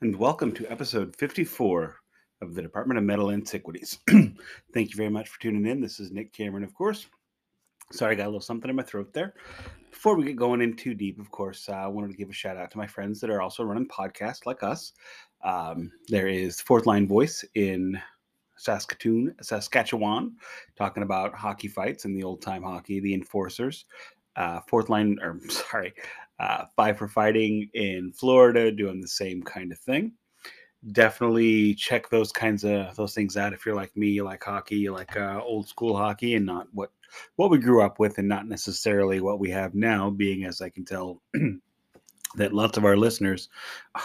and welcome to episode 54 of the Department of Metal Antiquities. Thank you very much for tuning in. This is Nick Cameron, of course. Sorry, I got a little something in my throat there. Before we get going in too deep, of course, uh, I wanted to give a shout out to my friends that are also running podcasts like us. Um, there is Fourth Line Voice in Saskatoon, Saskatchewan, talking about hockey fights and the old time hockey, the enforcers. Uh, fourth line, or sorry, uh, Five for Fighting in Florida, doing the same kind of thing. Definitely check those kinds of those things out if you're like me, you like hockey, you like uh, old school hockey, and not what what we grew up with, and not necessarily what we have now. Being as I can tell. that lots of our listeners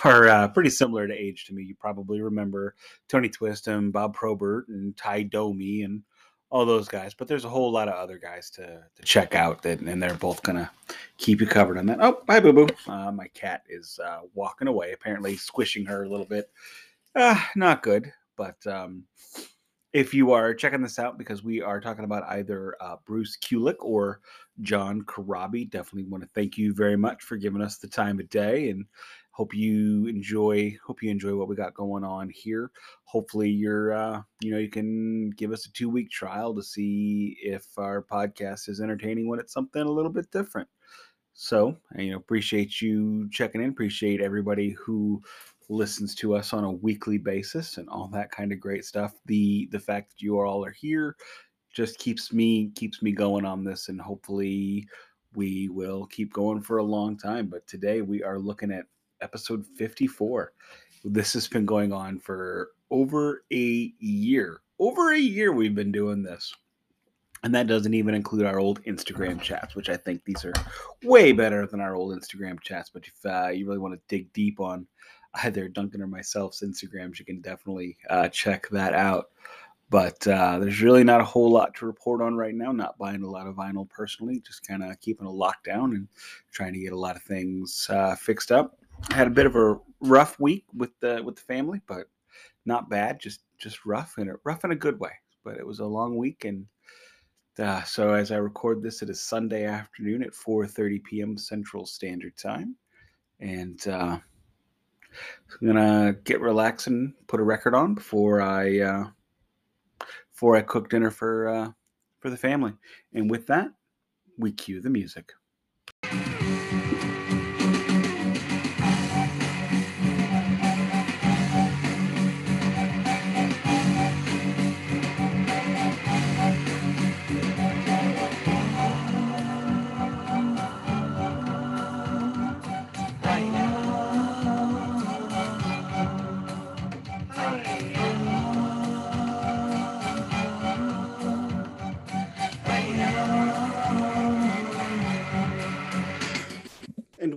are uh, pretty similar to age to me. You probably remember Tony Twist and Bob Probert and Tie Domi and all those guys, but there's a whole lot of other guys to, to check out that, and they're both gonna keep you covered on that. Oh, bye, boo boo. Uh, my cat is uh, walking away, apparently squishing her a little bit. Uh, not good, but um, if you are checking this out because we are talking about either uh, Bruce Kulick or John Corabi, definitely want to thank you very much for giving us the time of day and hope you enjoy hope you enjoy what we got going on here. Hopefully you're uh, you know you can give us a two week trial to see if our podcast is entertaining when it's something a little bit different. So you know appreciate you checking in appreciate everybody who listens to us on a weekly basis and all that kind of great stuff. The the fact that you all are here just keeps me keeps me going on this and hopefully we will keep going for a long time. But today we are looking at episode 54. This has been going on for over a year. Over a year we've been doing this. And that doesn't even include our old Instagram chats, which I think these are way better than our old Instagram chats. But if uh, you really want to dig deep on either Duncan or myself's Instagrams, you can definitely uh, check that out. But uh, there's really not a whole lot to report on right now. Not buying a lot of vinyl personally, just kind of keeping a lockdown and trying to get a lot of things uh, fixed up. I had a bit of a rough week with the with the family, but not bad. Just just rough and rough in a good way. But it was a long week, and uh, so as I record this, it is Sunday afternoon at 4:30 p.m. Central Standard Time, and uh, I'm gonna get relaxing, put a record on before I uh, before I cook dinner for uh, for the family. And with that, we cue the music.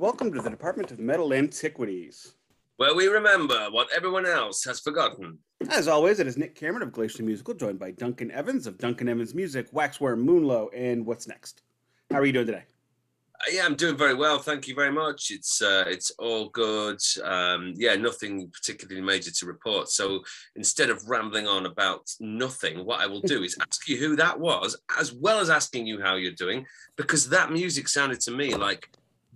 Welcome to the Department of Metal Antiquities. Where we remember what everyone else has forgotten. As always, it is Nick Cameron of Glacier Musical, joined by Duncan Evans of Duncan Evans Music, Waxworm, Moonlow, and what's next? How are you doing today? Uh, yeah, I'm doing very well. Thank you very much. It's uh, it's all good. Um, yeah, nothing particularly major to report. So instead of rambling on about nothing, what I will do is ask you who that was, as well as asking you how you're doing, because that music sounded to me like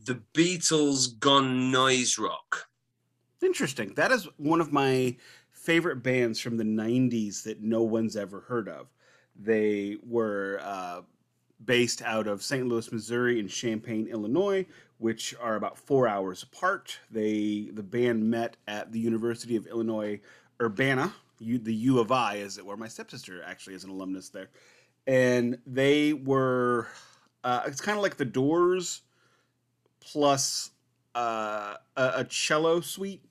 the Beatles gone noise rock. Interesting. That is one of my favorite bands from the 90s that no one's ever heard of. They were uh, based out of St. Louis, Missouri, and Champaign, Illinois, which are about four hours apart. They the band met at the University of Illinois Urbana, U, the U of I, as it were. My stepsister actually is an alumnus there, and they were. Uh, it's kind of like the Doors plus uh, a, a, cello suite.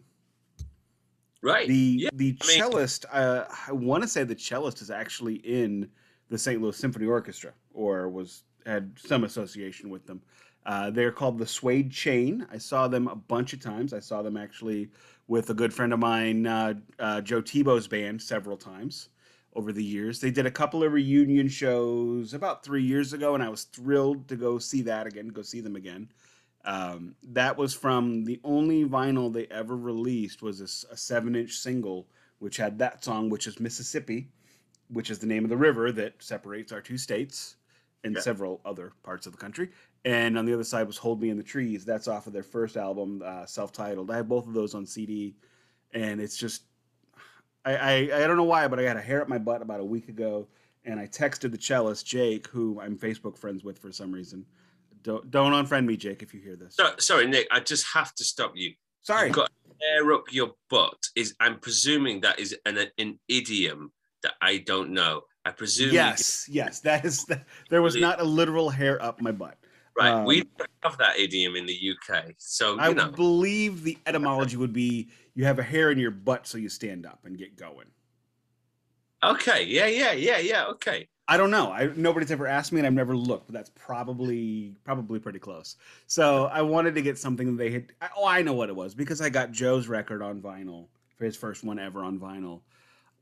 Right. The yeah. the I cellist. Uh, I want to say the cellist is actually in the St. Louis Symphony Orchestra, or was had some association with them. Uh, they're called the Suede Chain. I saw them a bunch of times. I saw them actually with a good friend of mine, uh, uh, Joe Tebow's band, several times over the years. They did a couple of reunion shows about three years ago, and I was thrilled to go see that again, go see them again. Um, that was from the only vinyl they ever released was a, a seven inch single, which had that song, which is Mississippi, which is the name of the river that separates our two states and yeah. several other parts of the country. And on the other side was Hold Me in the Trees. That's off of their first album, uh, self titled. I have both of those on CD. and it's just I, I I don't know why, but I got a hair up my butt about a week ago, and I texted the cellist Jake, who I'm Facebook friends with for some reason. Don't don't unfriend me, Jake, if you hear this. So, sorry, Nick. I just have to stop you. Sorry. You've got hair up your butt. Is I'm presuming that is an an idiom that I don't know. I presume. Yes, yes, that is. The, there was not a literal hair up my butt. Right. Um, we don't have that idiom in the UK. So I know. believe the etymology would be you have a hair in your butt, so you stand up and get going. Okay. Yeah. Yeah. Yeah. Yeah. Okay. I don't know. I nobody's ever asked me, and I've never looked, but that's probably probably pretty close. So I wanted to get something that they had. Oh, I know what it was because I got Joe's record on vinyl for his first one ever on vinyl.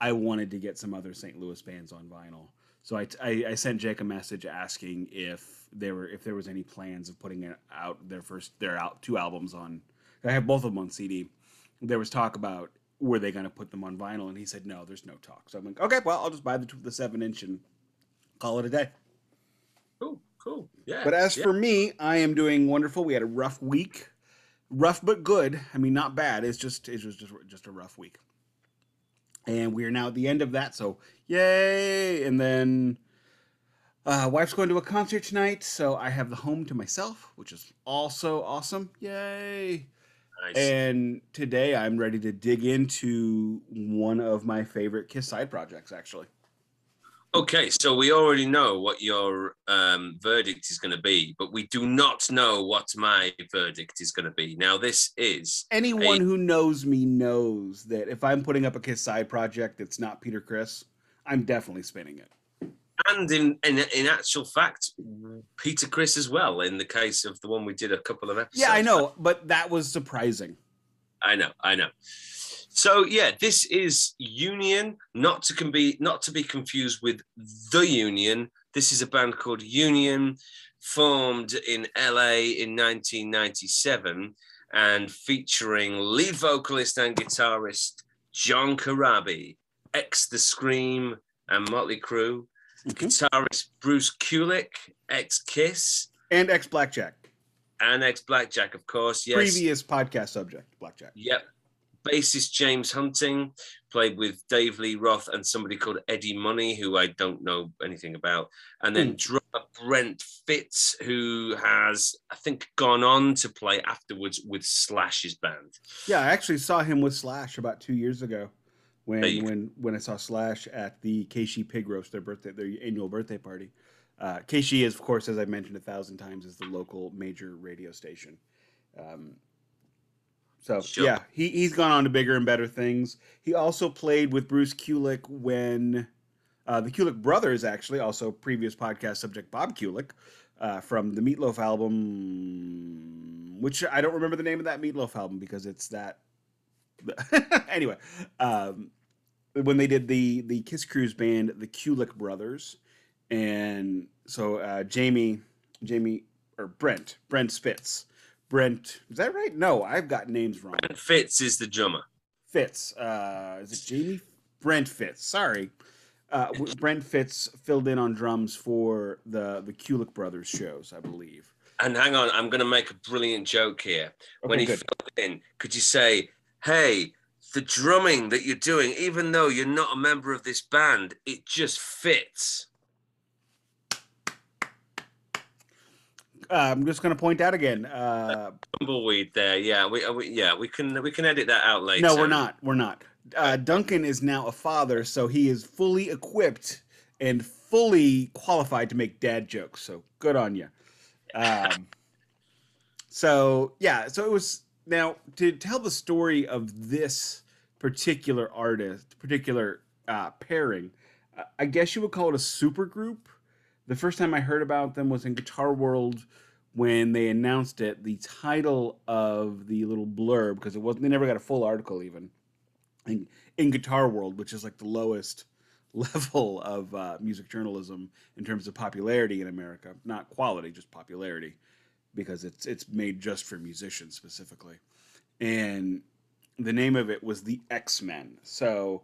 I wanted to get some other St. Louis bands on vinyl. So I, I, I sent Jake a message asking if there were if there was any plans of putting out their first their out two albums on. I have both of them on CD. There was talk about were they going to put them on vinyl, and he said no, there's no talk. So I'm like, okay, well, I'll just buy the the seven inch and call it a day. Cool. Cool. Yeah. But as yeah. for me, I am doing wonderful. We had a rough week, rough but good. I mean, not bad. It's just it was just just a rough week, and we are now at the end of that. So yay! And then uh, wife's going to a concert tonight, so I have the home to myself, which is also awesome. Yay! Nice. And today I'm ready to dig into one of my favorite Kiss side projects, actually. Okay, so we already know what your um, verdict is going to be, but we do not know what my verdict is going to be. Now, this is anyone who knows me knows that if I'm putting up a Kiss side project that's not Peter Criss, I'm definitely spinning it. and in, in in actual fact, Peter Criss as well. In the case of the one we did a couple of episodes. Yeah, I back. know, but that was surprising. I know, I know. So yeah, this is Union, not to can be not to be confused with the Union. This is a band called Union, formed in LA in 1997, and featuring lead vocalist and guitarist John Corabi, ex The Scream and Motley Crue, Mhm. guitarist Bruce Kulick, ex Kiss, And ex Blackjack. and ex Blackjack, of course. Yes. Previous podcast subject, Blackjack. Yep. Bassist James Hunting played with Dave Lee Roth and somebody called Eddie Money, who I don't know anything about. And then drummer Brent Fitz, who has, I think, gone on to play afterwards with Slash's band. Yeah, I actually saw him with Slash about two years ago when when when I saw Slash at the KSHE Pig Roast, their birthday, their annual birthday party. Uh, KSHE is, of course, as I've mentioned a thousand times, is the local major radio station. Um, so Sure. yeah, he he's gone on to bigger and better things. He also played with Bruce Kulick when uh, the Kulick brothers, actually, also previous podcast subject Bob Kulick uh, from the Meatloaf album, which I don't remember the name of that Meatloaf album because it's that. anyway, um, when they did the the Kiss Cruise band, the Kulick brothers, and so uh, Jamie, Jamie or Brent, Brent Spitz, Brent, is that right? No, I've got names wrong. Brent Fitz is the drummer. Fitz. Uh, is it Jamie? Brent Fitz. Sorry. Uh, Brent Fitz filled in on drums for the the Kulick Brothers shows, I believe. And hang on, I'm going to make a brilliant joke here. when he good. filled in, could you say, hey, the drumming that you're doing, even though you're not a member of this band, it just fits. I'm just going to point out again. Uh, tumbleweed there. Yeah, we, uh, we yeah we can we can edit that out later. no, we're not. We're not. Uh, Duncan is now a father, so he is fully equipped and fully qualified to make dad jokes. So good on you. Um, so yeah, so it was now to tell the story of this particular artist, particular uh, pairing. I guess you would call it a super group. The first time I heard about them was in Guitar World when they announced it. The title of the little blurb, because it wasn't, they never got a full article even. In, in Guitar World, which is like the lowest level of uh, music journalism in terms of popularity in America, not quality, just popularity, because it's it's made just for musicians specifically. And the name of it was the X Men. So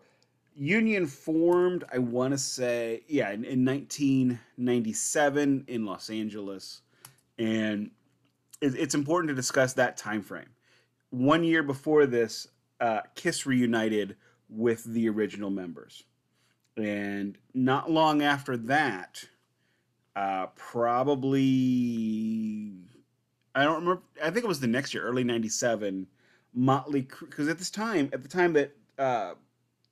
Union formed, I want to say, yeah, in, in 1997 in Los Angeles, and it, it's important to discuss that time frame. One year before this, uh, Kiss reunited with the original members. And not long after that, uh, probably, I don't remember, I think it was the next year, early 97, Motley because at this time, at the time that uh,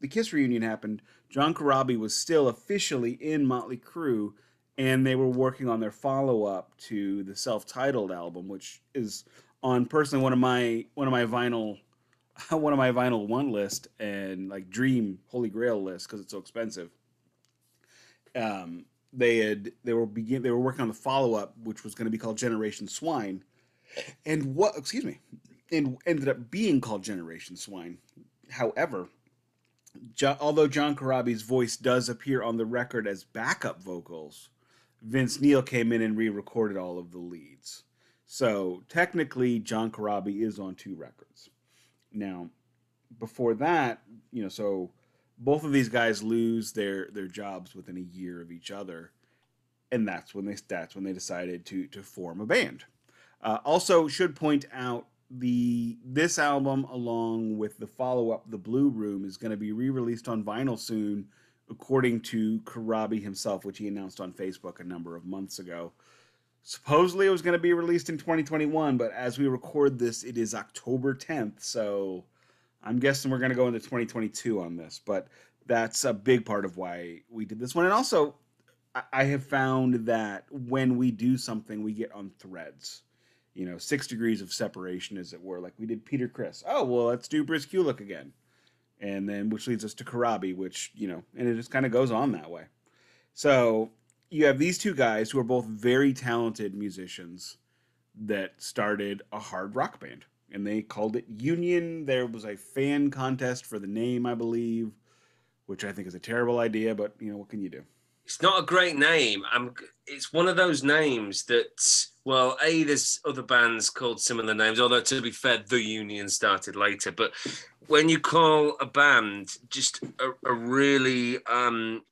the Kiss reunion happened, John Corabi was still officially in Motley Crue, and they were working on their follow up to the self titled album, which is on personally one of my one of my vinyl one of my vinyl one list and like dream holy grail list because it's so expensive. Um, they had they were begin they were working on the follow up, which was going to be called Generation Swine, and what excuse me, and ended up being called Generation Swine. However, jo- although John Corabi's voice does appear on the record as backup vocals, Vince Neil came in and re-recorded all of the leads. So technically, John Corabi is on two records. Now, before that, you know, so both of these guys lose their their jobs within a year of each other, and that's when they that's when they decided to to form a band. Uh, also, should point out the this album along with the follow up the blue room is going to be re-released on vinyl soon according to Corabi himself which he announced on Facebook a number of months ago. Supposedly it was going to be released in 2021 but as we record this it is October 10th so I'm guessing we're going to go into 2022 on this but that's a big part of why we did this one. And also I have found that when we do something we get on threads you know, six degrees of separation, as it were. Like we did Peter Criss. Oh, well, let's do Bruce Kulick again. And then, which leads us to Corabi, which, you know, and it just kind of goes on that way. So you have these two guys who are both very talented musicians that started a hard rock band. And they called it Union. There was a fan contest for the name, I believe, which I think is a terrible idea, but, you know, what can you do? It's not a great name. I'm. It's one of those names that, well, a there's other bands called similar names. Although to be fair, the Union started later. But when you call a band just a, a really um,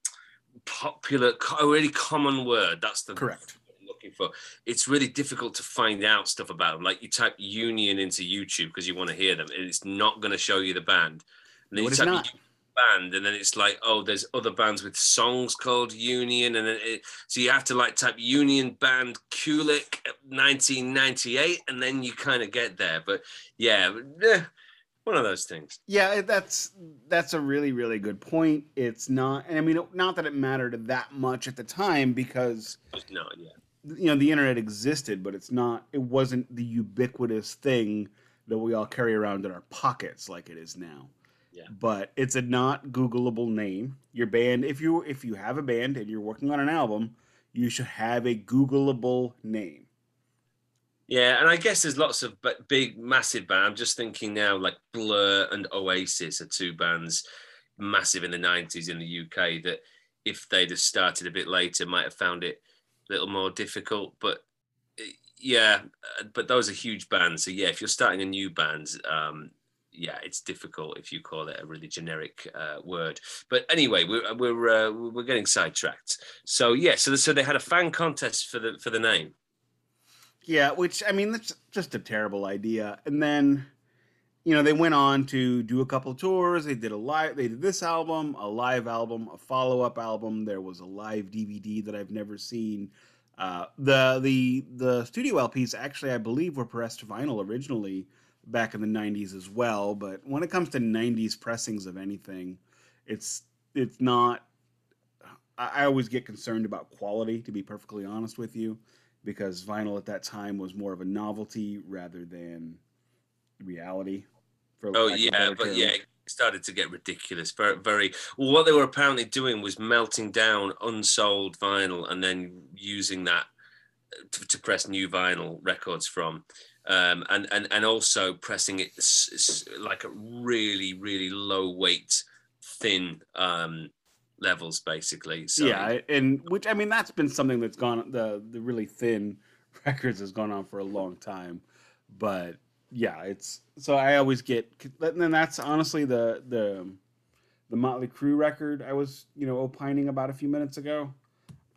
popular, a really common word, that's the correct looking for. It's really difficult to find out stuff about them. Like you type Union into YouTube because you want to hear them, and it's not going to show you the band. And then no, you type band and then it's like oh there's other bands with songs called union and then it, so you have to like type union band kulick 1998 and then you kind of get there but yeah eh, one of those things. Yeah that's that's a really really good point. It's not and i mean not that it mattered that much at the time because no yeah. you know the internet existed but it's not it wasn't the ubiquitous thing that we all carry around in our pockets like it is now yeah. But it's a not Googleable name. Your band, if you if you have a band and you're working on an album, you should have a Googleable name. Yeah, and I guess there's lots of big, massive bands. I'm just thinking now, like Blur and Oasis are two bands massive in the 90s in the UK that if they'd have started a bit later might have found it a little more difficult. But yeah, uh, but those are huge bands. So yeah, if you're starting a new band, um, yeah, it's difficult if you call it a really generic uh, word. But anyway, we're we're uh, we're getting sidetracked. So yeah, so so they had a fan contest for the for the name. Yeah, which I mean that's just a terrible idea. And then, you know, they went on to do a couple tours. They did a live. They did this album, a live album, a follow up album. There was a live DVD that I've never seen. Uh, the the the studio LPs actually, I believe, were pressed vinyl originally back in the 90s as well but when it comes to 90s pressings of anything it's it's not I, always get concerned about quality to be perfectly honest with you because vinyl at that time was more of a novelty rather than reality oh yeah but term. yeah it started to get ridiculous very very well, what they were apparently doing was melting down unsold vinyl and then using that to, to press new vinyl records from um, and and and also pressing it like a really really low weight, thin um, levels basically. So, yeah, and which I mean that's been something that's gone the the really thin records has gone on for a long time, but yeah, it's so I always get and then that's honestly the the the Motley Crue record I was you know opining about a few minutes ago.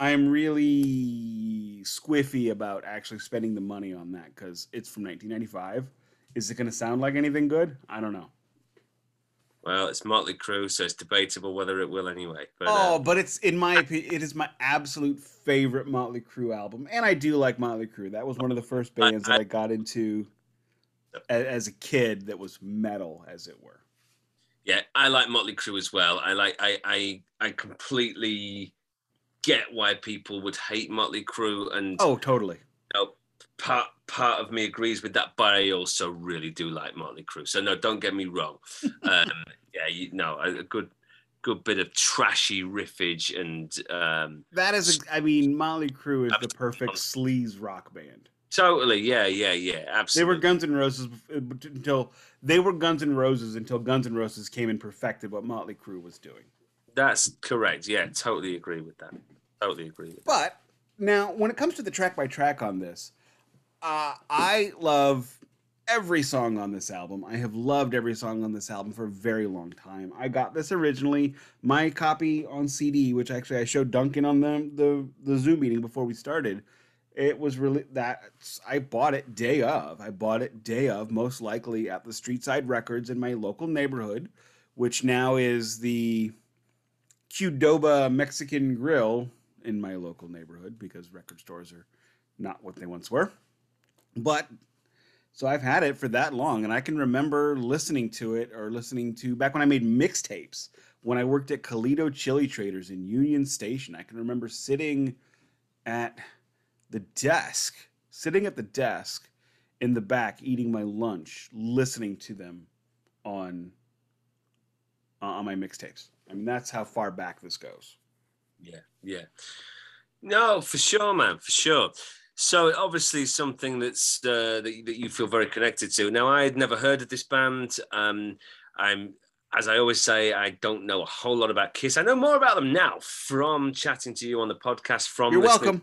I'm really squiffy about actually spending the money on that because it's from 1995. Is it going to sound like anything good? I don't know. Well, it's Motley Crue, so it's debatable whether it will anyway. But, oh, uh, but it's in my opinion, it is my absolute favorite Motley Crue album, and I do like Motley Crue. That was one of the first bands I- that I got into as a kid that was metal, as it were. yeah, I like Motley Crue as well. I like I I I completely get why people would hate Motley Crue, and Oh, totally. you know, part part of me agrees with that, but I also really do like Motley Crue. So no, don't get me wrong. Um, yeah, you know, a, good good bit of trashy riffage and um, That is, a, I mean, Motley Crue is the perfect sleaze rock band. totally, yeah, yeah, yeah, absolutely. They were Guns N' Roses until they were Guns N' Roses until Guns N' Roses came and perfected what Motley Crue was doing. That's correct. Yeah, totally agree with that. Totally agree. But now, when it comes to the track by track on this, uh, I love every song on this album. I have loved every song on this album for a very long time. I got this originally, my copy on CD, which actually I showed Duncan on the the, the Zoom meeting before we started. It was really that I bought it day of. I bought it day of, most likely at the Streetside Records in my local neighborhood, which now is the Qdoba Mexican Grill in my local neighborhood because record stores are not what they once were. But so I've had it for that long, and I can remember listening to it or listening to back when I made mixtapes when I worked at Colito Chili Traders in Union Station. I can remember sitting at the desk, sitting at the desk in the back eating my lunch, listening to them on uh, on my mixtapes. I mean, that's how far back this goes. Yeah, yeah. No, for sure, man, for sure. So obviously something that's uh, that, you- that you feel very connected to. Now, I had never heard of this band. Um, I'm, as I always say, I don't know a whole lot about Kiss. I know more about them now from chatting to you on the podcast. From You're welcome.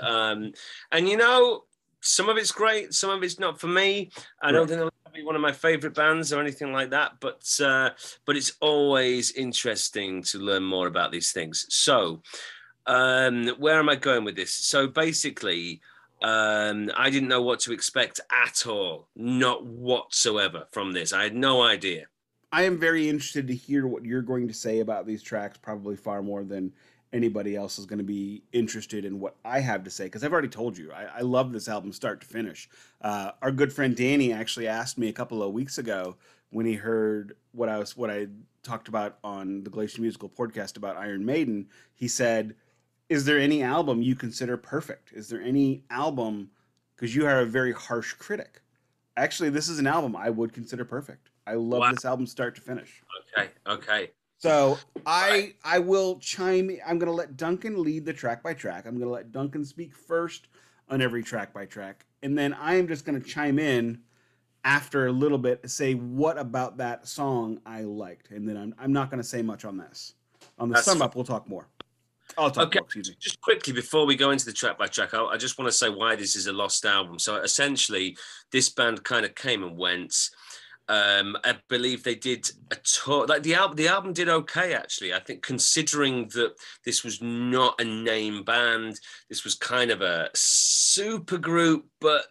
Um, and you know, some of it's great, some of it's not for me. I don't Right. think it'll be one of my favorite bands or anything like that. But uh, but it's always interesting to learn more about these things. So, um, where am I going with this? So basically. Um, I didn't know what to expect at all, not whatsoever from this. I had no idea. I am very interested to hear what you're going to say about these tracks, probably far more than anybody else is going to be interested in what I have to say. Because I've already told you, I, I love this album start to finish. Uh, our good friend Danny actually asked me a couple of weeks ago when he heard what I was what I talked about on the Glacier Musical podcast about Iron Maiden. He said, "Is there any album you consider perfect? Is there any album?" Because you are a very harsh critic. Actually, this is an album I would consider perfect. I love Wow. this album start to finish. Okay, okay. So I I will chime. I'm going to let Duncan lead the track by track. I'm going to let Duncan speak first on every track by track, and then I am just going to chime in after a little bit, to say what about that song I liked, and then I'm I'm not going to say much on this. On the That's sum up, we'll talk more. I'll talk Okay. more. Excuse me. just quickly before we go into the track by track, I, I just want to say why this is a lost album. So essentially, this band kind of came and went. Um, I believe they did a tour. Like the album, the album did okay actually. I think considering that this was not a name band, this was kind of a super group, but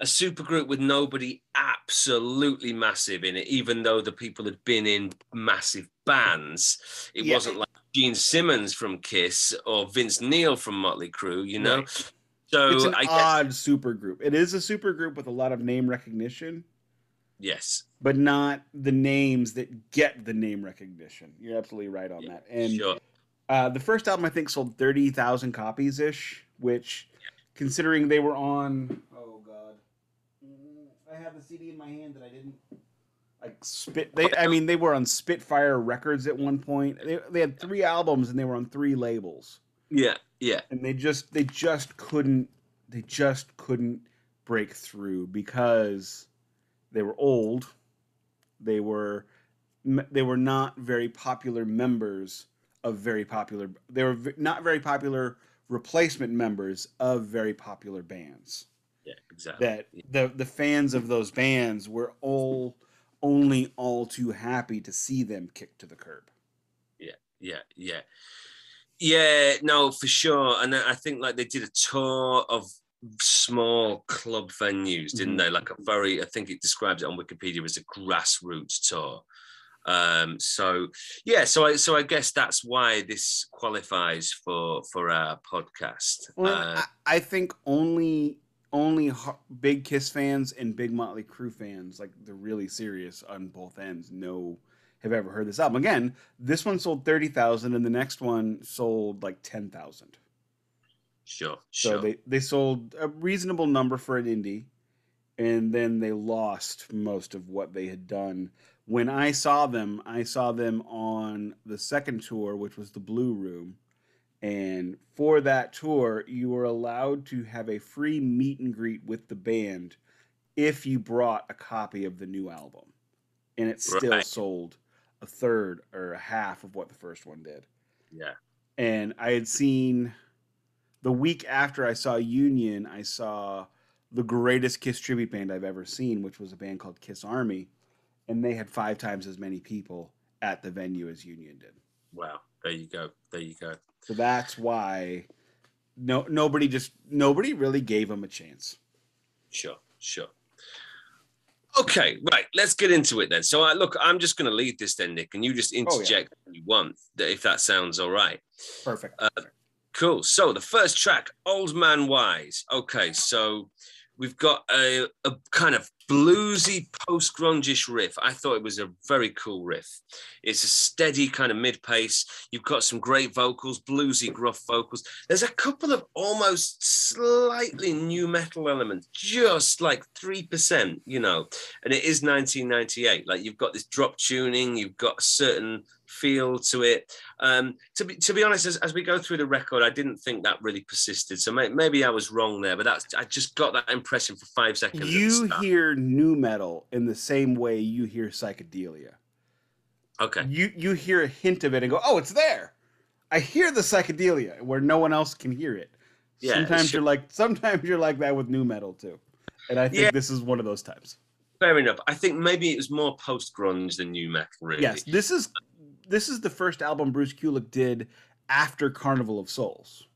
a super group with nobody absolutely massive in it. Even though the people had been in massive bands, it Yeah. wasn't like Gene Simmons from Kiss or Vince Neil from Motley Crue, you know. Right. So It's an I guess odd super group. It is a super group with a lot of name recognition, yes, but not the names that get the name recognition. You're absolutely right on that. And sure. Uh, the first album I think sold thirty thousand copies ish, which, considering they were on, oh god, I have the CD in my hand that I didn't like spit. They, I mean, they were on Spitfire Records at one point. They, they had three albums and they were on three labels, Yeah, yeah, and they just they just couldn't they just couldn't break through because they were old. They were they were not very popular members of very popular. They were not very popular replacement members of very popular bands. yeah, exactly. That the the fans of those bands were all only all too happy to see them kicked to the curb. yeah, yeah, yeah. Yeah, no, for sure. And I I think like they did a tour of small club venues, didn't Mhm. they? Like a very, I think it describes it on Wikipedia as a grassroots tour. Um, so yeah, so I so I guess that's why this qualifies for for our podcast. Well, Uh, I, I think only only big Kiss fans and big Motley Crue fans, like they're really serious on both ends, know have ever heard this album. Again, this one sold thirty thousand, and the next one sold like ten thousand. Sure, So sure. they they sold a reasonable number for an indie, and then they lost most of what they had done. When I saw them, I saw them on the second tour, which was the Blue Room. And for that tour, you were allowed to have a free meet and greet with the band if you brought a copy of the new album. And it still Right. sold a third or a half of what the first one did yeah, and I had seen the week after I saw Union, I saw the greatest Kiss tribute band I've ever seen, which was a band called Kiss Army, and they had five times as many people at the venue as Union did. wow. There you go. There you go. So that's why no nobody just nobody really gave them a chance. Sure, sure. Okay, right. Let's get into it then. So, I look, I'm just going to lead this then, Nick, and you just oh, interject when you want, if that sounds all right. Perfect. Uh, Cool. So, the first track, Old Man Wise. Okay, so we've got a, a kind of bluesy post grungish riff. I thought it was a very cool riff. It's a steady kind of mid pace. You've got some great vocals, bluesy, gruff vocals. There's a couple of almost slightly new metal elements, just like 3%, you know, and it is 1998. Like you've got this drop tuning, you've got a certain feel to it. Um, to be to be honest, as, as we go through the record, I didn't think that really persisted. So may, maybe I was wrong there, but that's I just got that impression for five seconds. You hear new metal in the same way you hear psychedelia. okay? You you hear a hint of it and go, "Oh, it's there." I hear the psychedelia where no one else can hear it. Yeah, sometimes you're like sometimes you're like that with new metal too. And I think Yeah. this is one of those times. Fair enough. I think maybe it was more post grunge than new metal. Really. Yes, this is this is the first album Bruce Kulick did after Carnival of Souls.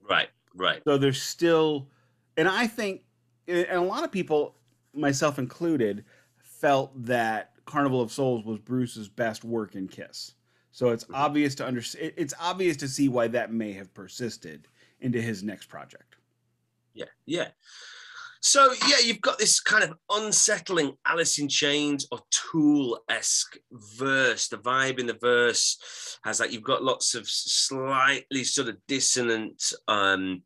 Right. Right. So there's still, and I think, and a lot of people, myself included, felt that Carnival of Souls was Bruce's best work in Kiss. So it's Mhm. obvious to understand. It's obvious to see why that may have persisted into his next project. Yeah, yeah. So yeah, you've got this kind of unsettling Alice in Chains or Tool esque verse. The vibe in the verse has like you've got lots of slightly sort of dissonant um,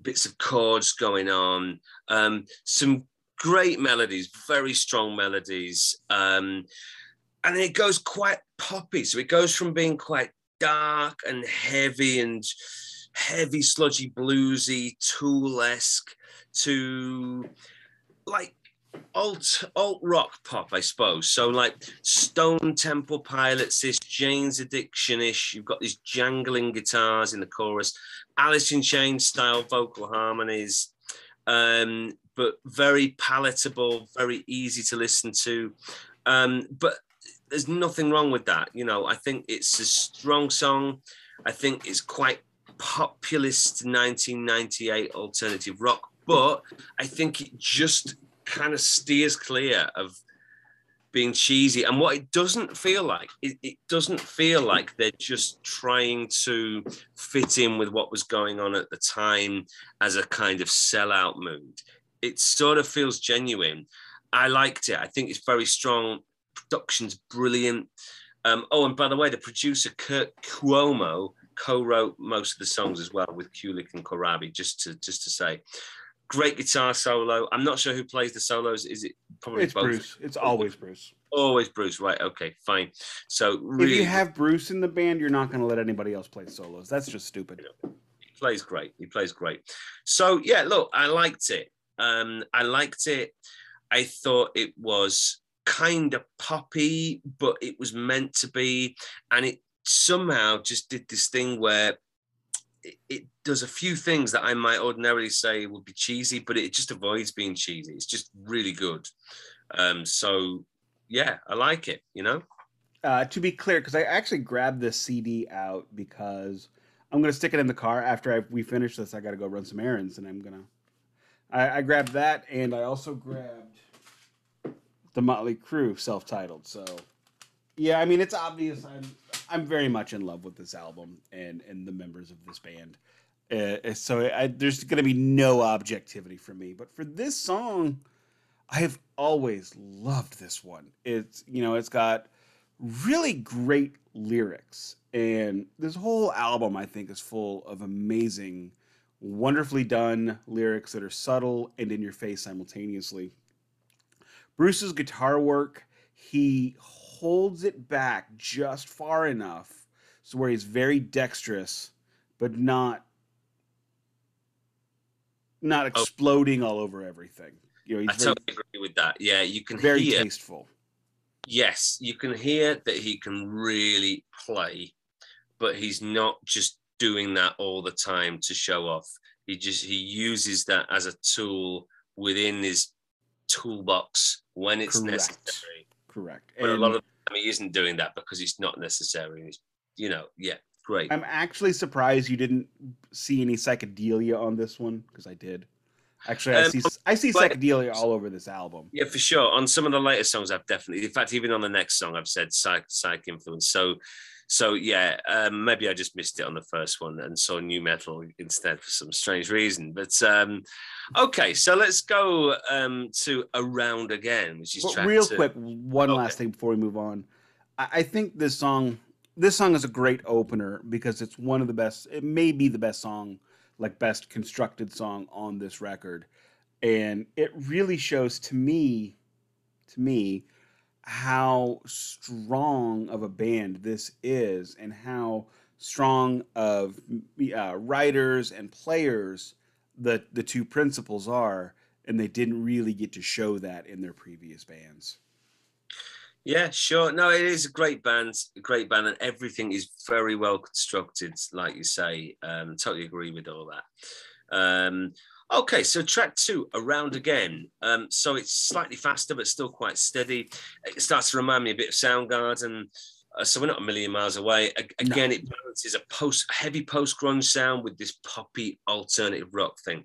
bits of chords going on. Um, some great melodies, very strong melodies, um, and it goes quite poppy. So it goes from being quite dark and heavy and heavy, sludgy, bluesy, Tool-esque to like alt alt rock pop, I suppose. So like Stone Temple Pilots, this Jane's Addiction-ish. You've got these jangling guitars in the chorus, Alice in Chains style vocal harmonies, um, but very palatable, very easy to listen to. Um, but there's nothing wrong with that. You know, I think it's a strong song. I think it's quite populist 1998 alternative rock, but I think it just kind of steers clear of being cheesy. And what it doesn't feel like, it, it doesn't feel like they're just trying to fit in with what was going on at the time as a kind of sellout mood. It sort of feels genuine. I liked it. I think it's very strong. Production's brilliant. Um, oh, and by the way, the producer Curt Cuomo co-wrote most of the songs as well with Kulick and Corabi. Just to just to say, great guitar solo. I'm not sure who plays the solos. Is it probably It's both? Bruce. It's always Bruce. Always Bruce. Right. Okay. Fine. So If you have Bruce in the band, you're not going to let anybody else play solos. That's just stupid. he plays great. He plays great. So yeah, look, I liked it. Um, I liked it. I thought it was kind of poppy, but it was meant to be, and it somehow just did this thing where it, does a few things that I might ordinarily say would be cheesy, but it just avoids being cheesy. It's just really good. Um, so yeah, I like it. You know. Uh, to be clear, because I actually grabbed this CD out because I'm going to stick it in the car after I, we finish this. I got to go run some errands, and I'm gonna. I, I grabbed that, and I also grabbed the Motley Crue self-titled. So Yeah, I mean it's obvious. I'm I'm very much in love with this album and and the members of this band. Uh, so I, there's going to be no objectivity for me. But for this song, I have always loved this one. It's you know it's got really great lyrics, and this whole album I think is full of amazing, wonderfully done lyrics that are subtle and in your face simultaneously. Bruce's guitar work, he holds it back just far enough so where he's very dexterous, but not not oh. exploding oh. all over everything. You know, I very, totally agree with that. Yeah, you can very hear, tasteful. Yes, you can hear that he can really play, but he's not just doing that all the time to show off. He just he uses that as a tool within his toolbox when it's Correct. necessary. Correct. But and a lot of he isn't doing that because it's not necessary. It's, you know, yeah, great. I'm actually surprised you didn't see any psychedelia on this one because I did. Actually, I um, see I see psychedelia all over this album. Yeah, for sure. On some of the later songs, I've definitely, in fact, even on the next song, I've said psych psych influence. So, so yeah, um, maybe I just missed it on the first one and saw new metal instead for some strange reason. But um, okay, so let's go um, to around again, which is well, real two. quick. One okay. last thing before we move on. I, I think this song, this song is a great opener because it's one of the best. It may be the best song like best constructed song on this record and it really shows to me to me how strong of a band this is and how strong of uh, writers and players the the two principals are and they didn't really get to show that in their previous bands yeah, sure. No, it is a great band, a great band, and everything is very well constructed, like you say. Um, totally agree with all that. Um, okay, so track two, Around Again. Um, so it's slightly faster, but still quite steady. It starts to remind me a bit of Soundgarden. Uh, so we're not a million miles away. A- again, no. it balances a post, heavy post grunge sound with this poppy alternative rock thing.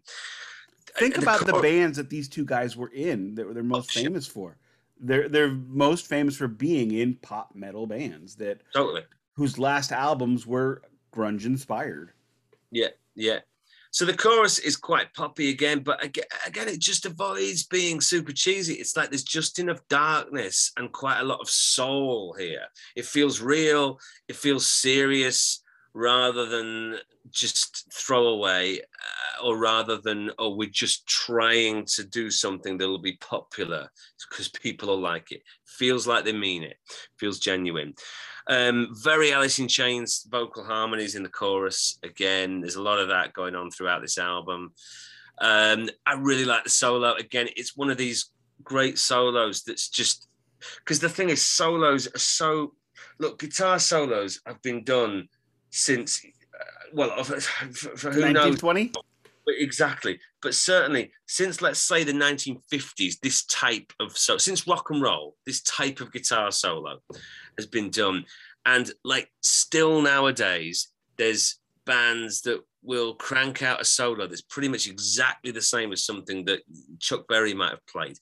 Think about the, the bands that these two guys were in that they're most oh, famous for they're they're most famous for being in pop metal bands that totally whose last albums were grunge inspired. Yeah, yeah. So the chorus is quite poppy again, but again, again, it just avoids being super cheesy. It's like there's just enough darkness and quite a lot of soul here. It feels real. It feels serious rather than just throwaway, uh, or rather than, oh, we're just trying to do something that'll be popular because people will like it. Feels like they mean it, feels genuine. Um, very Alice in Chains vocal harmonies in the chorus. Again, there's a lot of that going on throughout this album. Um, I really like the solo. Again, it's one of these great solos that's just because the thing is, solos are so look, guitar solos have been done since well, for, for who 1920? knows? Exactly, but certainly since let's say the 1950s, this type of so since rock and roll, this type of guitar solo has been done, and like still nowadays, there's bands that will crank out a solo that's pretty much exactly the same as something that Chuck Berry might have played,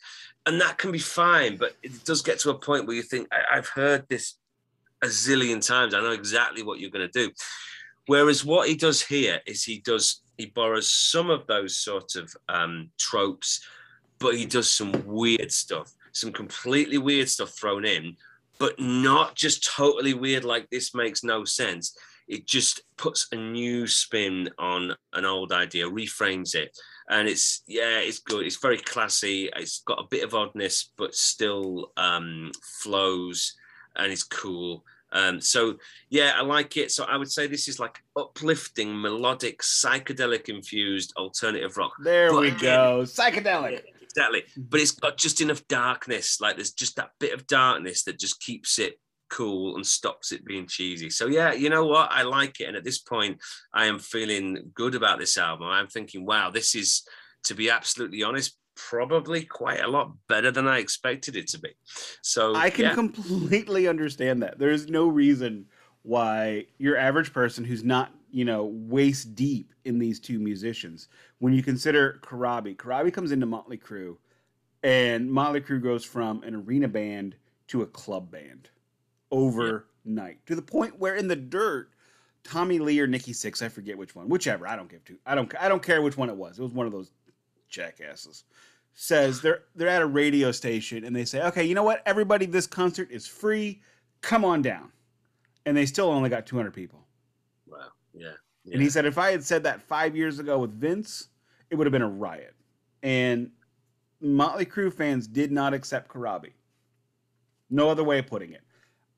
and that can be fine, but it does get to a point where you think I- I've heard this a zillion times. I know exactly what you're going to do. Whereas what he does here is he does he borrows some of those sort of um, tropes, but he does some weird stuff, some completely weird stuff thrown in, but not just totally weird like this makes no sense. It just puts a new spin on an old idea, reframes it, and it's yeah, it's good. It's very classy. It's got a bit of oddness, but still um, flows, and it's cool. Um, so yeah, I like it. So I would say this is like uplifting, melodic, psychedelic infused alternative rock. There but we again, go, psychedelic. Exactly, but it's got just enough darkness. Like there's just that bit of darkness that just keeps it cool and stops it being cheesy. So yeah, you know what? I like it, and at this point, I am feeling good about this album. I'm thinking, wow, this is, to be absolutely honest, probably quite a lot better than I expected it to be. So I can yeah. completely understand that. There's no reason why your average person who's not, you know, waist deep in these two musicians, when you consider Corabi, Corabi comes into Motley Crue, and Motley Crue goes from an arena band to a club band overnight to the point where in the dirt, Tommy Lee or Nikki Sixx, I forget which one, whichever. I don't give to. I don't. I don't care which one it was. It was one of those jackasses. Says they're they're at a radio station and they say, okay, you know what? Everybody, this concert is free. Come on down, and they still only got 200 people. Wow. Yeah. yeah. And he said, if I had said that five years ago with Vince, it would have been a riot. And Motley Crue fans did not accept Corabi. No other way of putting it.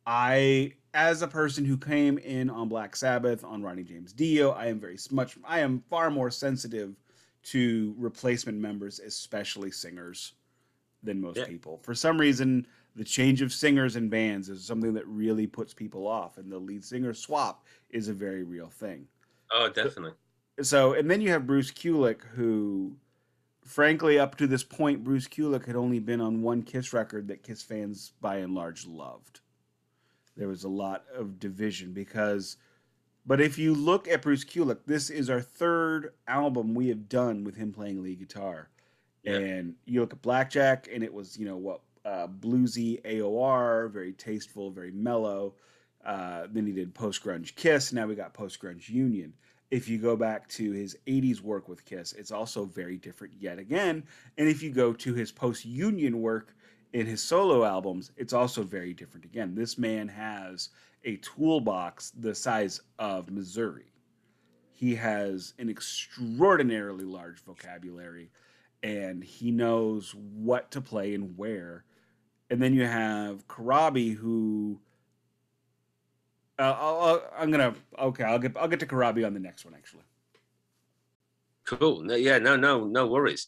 I, as a person who came in on Black Sabbath, on Ronnie James Dio, I am very much, I am far more sensitive to replacement members, especially singers, than most Yeah. people. For some reason, the change of singers and bands is something that really puts people off, and the lead singer swap is a very real thing. Oh, definitely. So, and then you have Bruce Kulick, who, frankly, up to this point, Bruce Kulick had only been on one Kiss record that Kiss fans, by and large, loved. There was a lot of division because, but if you look at Bruce Kulick, this is our third album we have done with him playing lead guitar. And you look at Blackjack, and it was, you know, what, uh, bluesy AOR, very tasteful, very mellow. Uh, then he did post grunge Kiss. Now we got post grunge Union if you go back to his 80s work with Kiss, it's also very different yet again. And if you go to his post union work in his solo albums, it's also very different again. This man has a toolbox the size of Missouri. He has an extraordinarily large vocabulary and he knows what to play and where. And then you have Corabi, who uh, I'll, I'm gonna okay. I'll get I'll get to Corabi on the next one actually. Cool. No, yeah. No. No. No worries.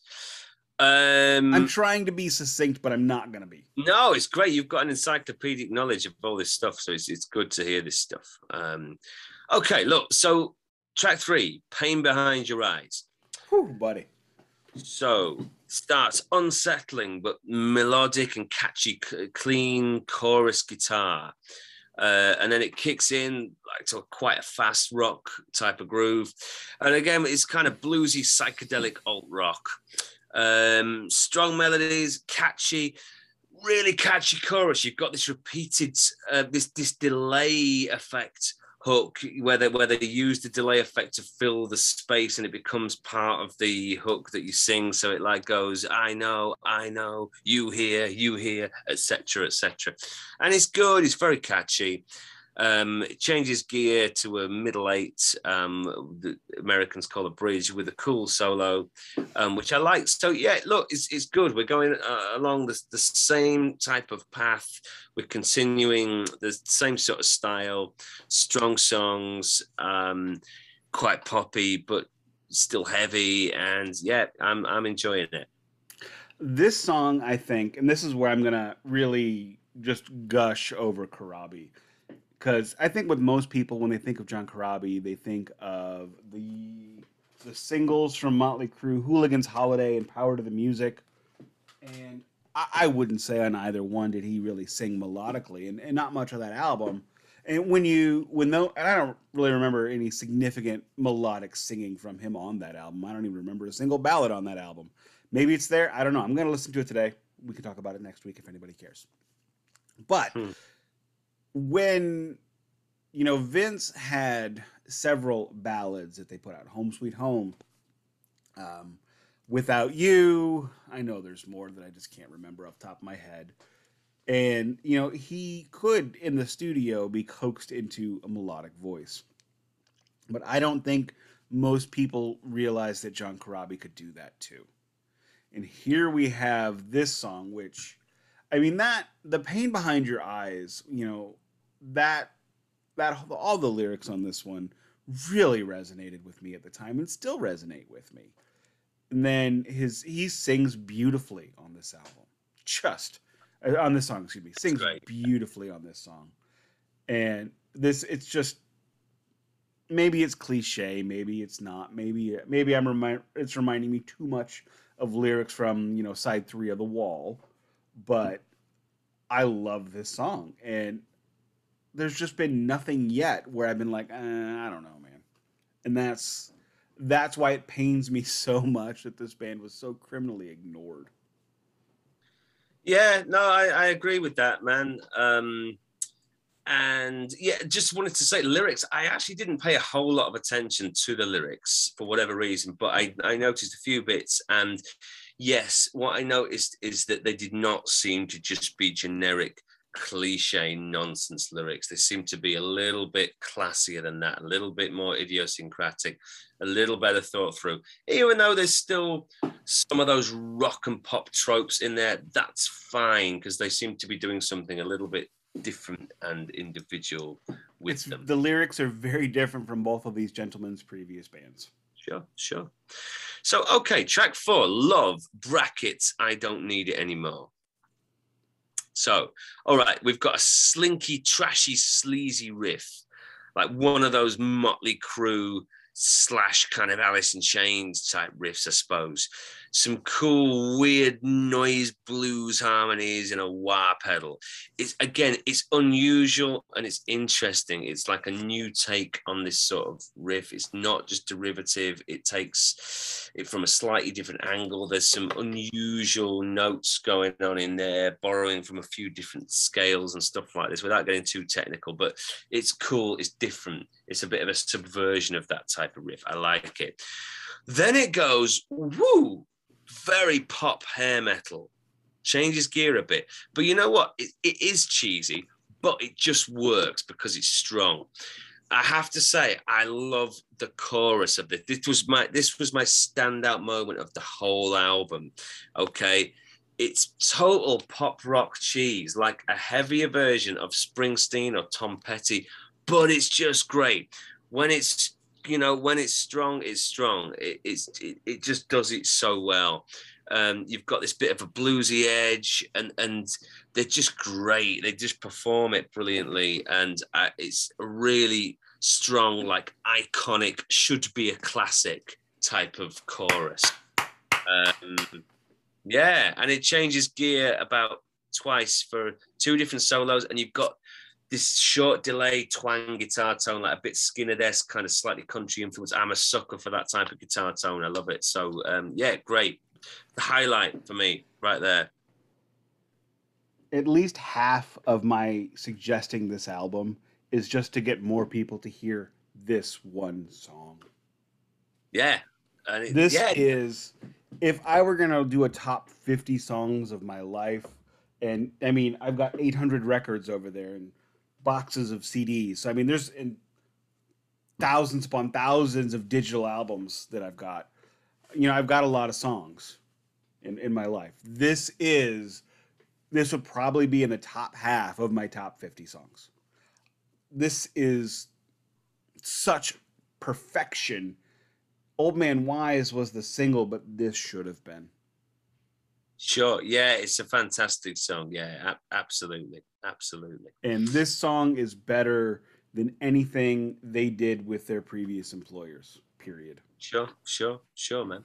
Um, I'm trying to be succinct, but I'm not gonna be. No, it's great. You've got an encyclopedic knowledge of all this stuff, so it's it's good to hear this stuff. Um, okay, look. So track three, "Pain Behind Your Eyes." Whew, buddy. So starts unsettling but melodic and catchy, clean chorus guitar. Uh, and then it kicks in like to quite a fast rock type of groove. And again, it's kind of bluesy, psychedelic alt rock. Um, strong melodies, catchy, really catchy chorus. You've got this repeated, uh, this this delay effect hook where they where they use the delay effect to fill the space and it becomes part of the hook that you sing. So it like goes i know i know you hear you hear etc etc and it's good it's very catchy um, it changes gear to a middle eight, um, the Americans call a bridge with a cool solo, um, which I like. So yeah, look, it's, it's good. We're going uh, along the, the same type of path. We're continuing the same sort of style, strong songs, um, quite poppy, but still heavy. And yeah, I'm I'm enjoying it. This song, I think, and this is where I'm gonna really just gush over Corabi. Because I think with most people, when they think of Jon Corabi, they think of the the singles from Motley Crue, Hooligans Holiday, and Power to the Music. And I, I wouldn't say on either one did he really sing melodically, and, and not much of that album. And when you when though, and I don't really remember any significant melodic singing from him on that album. I don't even remember a single ballad on that album. Maybe it's there. I don't know. I'm going to listen to it today. We can talk about it next week if anybody cares. But Hmm. When you know Vince had several ballads that they put out, "Home Sweet Home," um, "Without You." I know there's more that I just can't remember off top of my head. And you know he could in the studio be coaxed into a melodic voice, but I don't think most people realize that Jon Corabi could do that too. And here we have this song, which, I mean, that the pain behind your eyes, you know, that that all the lyrics on this one really resonated with me at the time and still resonate with me. And then his he sings beautifully on this album, just uh, on this song, excuse me, sings beautifully on this song, and this it's just maybe it's cliche, maybe it's not, maybe maybe I'm remind it's reminding me too much of lyrics from you know side three of the wall, but I love this song. And there's just been nothing yet where I've been like, eh, I don't know, man. And that's that's why it pains me so much that this band was so criminally ignored. Yeah, no, I, I agree with that, man. Um, and yeah, just wanted to say lyrics. I actually didn't pay a whole lot of attention to the lyrics for whatever reason, but I, I noticed a few bits. And yes, what I noticed is that they did not seem to just be generic cliche nonsense lyrics. They seem to be a little bit classier than that, a little bit more idiosyncratic, a little better thought through. Even though there's still some of those rock and pop tropes in there, that's fine because they seem to be doing something a little bit different and individual with It's, them. the lyrics are very different from both of these gentlemen's previous bands. Sure, sure. So, okay, track four, Love, brackets, I don't need it anymore. So, all right, we've got a slinky, trashy, sleazy riff, like one of those Motley Crue slash kind of Alice in Chains type riffs, I suppose. Some cool, weird noise blues harmonies in a wah pedal. It's again, it's unusual and it's interesting. It's like a new take on this sort of riff. It's not just derivative, it takes it from a slightly different angle. There's some unusual notes going on in there, borrowing from a few different scales and stuff like this without getting too technical, but it's cool, it's different. It's a bit of a subversion of that type of riff. I like it. Then it goes, woo, very pop hair metal. Changes gear a bit. But you know what? It, it is cheesy, but it just works because it's strong. I have to say, I love the chorus of this. This was my this was my standout moment of the whole album. Okay. It's total pop rock cheese, like a heavier version of Springsteen or Tom Petty, but it's just great. When it's you know when it's strong it's strong. It, it's it, it just does it so well. Um, you've got this bit of a bluesy edge and and they're just great. They just perform it brilliantly and uh, it's really strong like iconic should be a classic type of chorus. Um, yeah and it changes gear about twice for two different solos and you've got this short delay twang guitar tone, like a bit Skynyrd-esque, kind of slightly country influence. I'm a sucker for that type of guitar tone. I love it. So um, yeah, great. The highlight for me right there. At least half of my suggesting this album is just to get more people to hear this one song. Yeah. And it, This yeah, is if I were gonna do a top 50 songs of my life, and I mean I've got 800 records over there and boxes of CDs. So I mean there's thousands upon thousands of digital albums that I've got. You know, I've got a lot of songs in, in my life. This is this would probably be in the top half of my top 50 songs. This is such perfection. Old Man Wise was the single, but this should have been. Sure. Yeah, it's a fantastic song. Yeah, ab- absolutely. Absolutely. And this song is better than anything they did with their previous employers, period. Sure, sure, sure, man.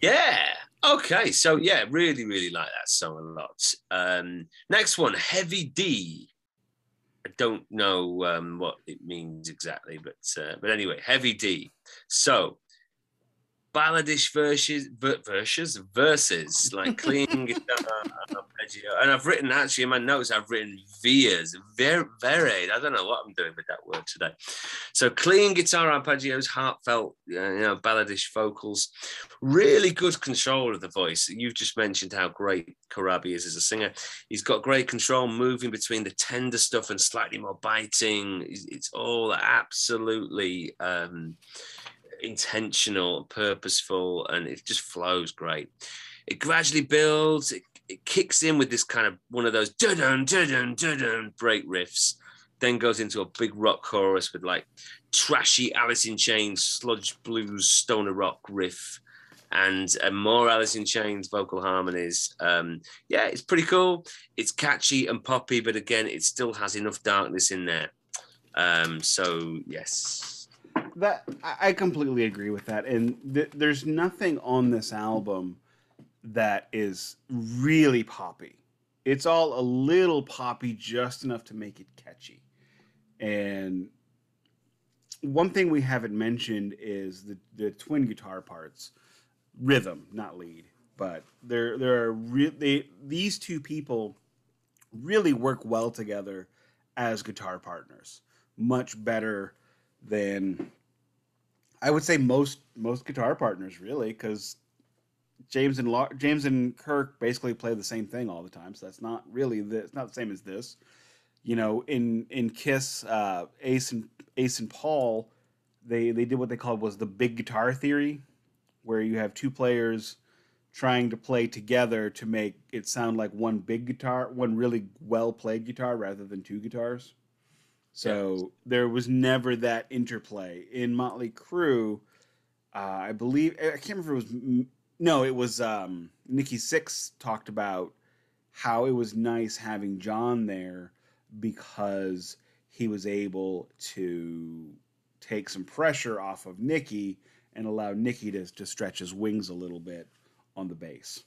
Yeah. Okay. So yeah, really, really like that song a lot. Um, next one, Heavy D. I don't know um, what it means exactly, but uh, but anyway, Heavy D. So balladish verses, ver- verses, verses like clean guitar and arpeggio. And I've written actually in my notes, I've written vias, ver- varied. I don't know what I'm doing with that word today. So clean guitar arpeggios, heartfelt, you know, balladish vocals, really good control of the voice. You've just mentioned how great Corabi is as a singer. He's got great control, moving between the tender stuff and slightly more biting. It's, it's all absolutely. Um, intentional, purposeful, and it just flows great. It gradually builds. It, it kicks in with this kind of one of those dun dun dun break riffs, then goes into a big rock chorus with like trashy Alice in Chains, sludge blues, stoner rock riff, and uh, more Alice in Chains vocal harmonies. Um, yeah, it's pretty cool. It's catchy and poppy, but again, it still has enough darkness in there. Um, so yes, That I completely agree with that, and th- there's nothing on this album that is really poppy. It's all a little poppy, just enough to make it catchy. And one thing we haven't mentioned is the the twin guitar parts, rhythm, not lead, but there there are re- they, these two people really work well together as guitar partners. Much better than I would say most most guitar partners really because James and La- James and Kirk basically play the same thing all the time. So that's not really the, it's not the same as this. You know, in in Kiss, uh, Ace and Ace and Paul, they they did what they called was the big guitar theory, where you have two players trying to play together to make it sound like one big guitar, one really well played guitar rather than two guitars. So yeah. there was never that interplay in Motley Crue. Uh, I believe I can't remember if it was no, it was um, Nikki Sixx talked about how it was nice having John there because he was able to take some pressure off of Nikki and allow Nikki to, to stretch his wings a little bit on the bass.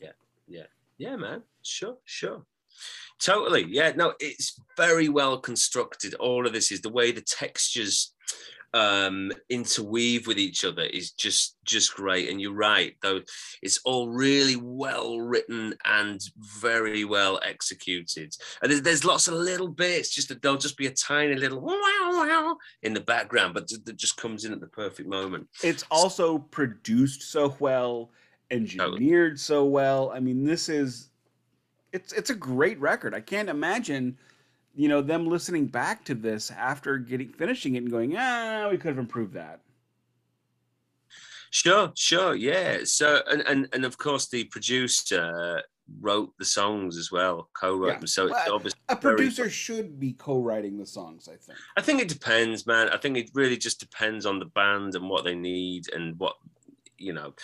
Yeah, yeah, yeah, man. Sure, sure. Totally. Yeah, no, it's very well constructed. All of this is the way the textures um, interweave with each other is just just great. And you're right, though it's all really well written and very well executed. And there's, there's lots of little bits, just that there'll just be a tiny little wow wow in the background, but that just comes in at the perfect moment. It's also produced so well, engineered so well. I mean, this is it's it's a great record. I can't imagine you know, them listening back to this after getting finishing it and going, ah, we could have improved that. Sure, sure, yeah. So, and and and of course, the producer wrote the songs as well, co-wrote yeah. them. So well, obviously a producer very... should be co-writing the songs. I think. I think it depends, man. I think it really just depends on the band and what they need and what you know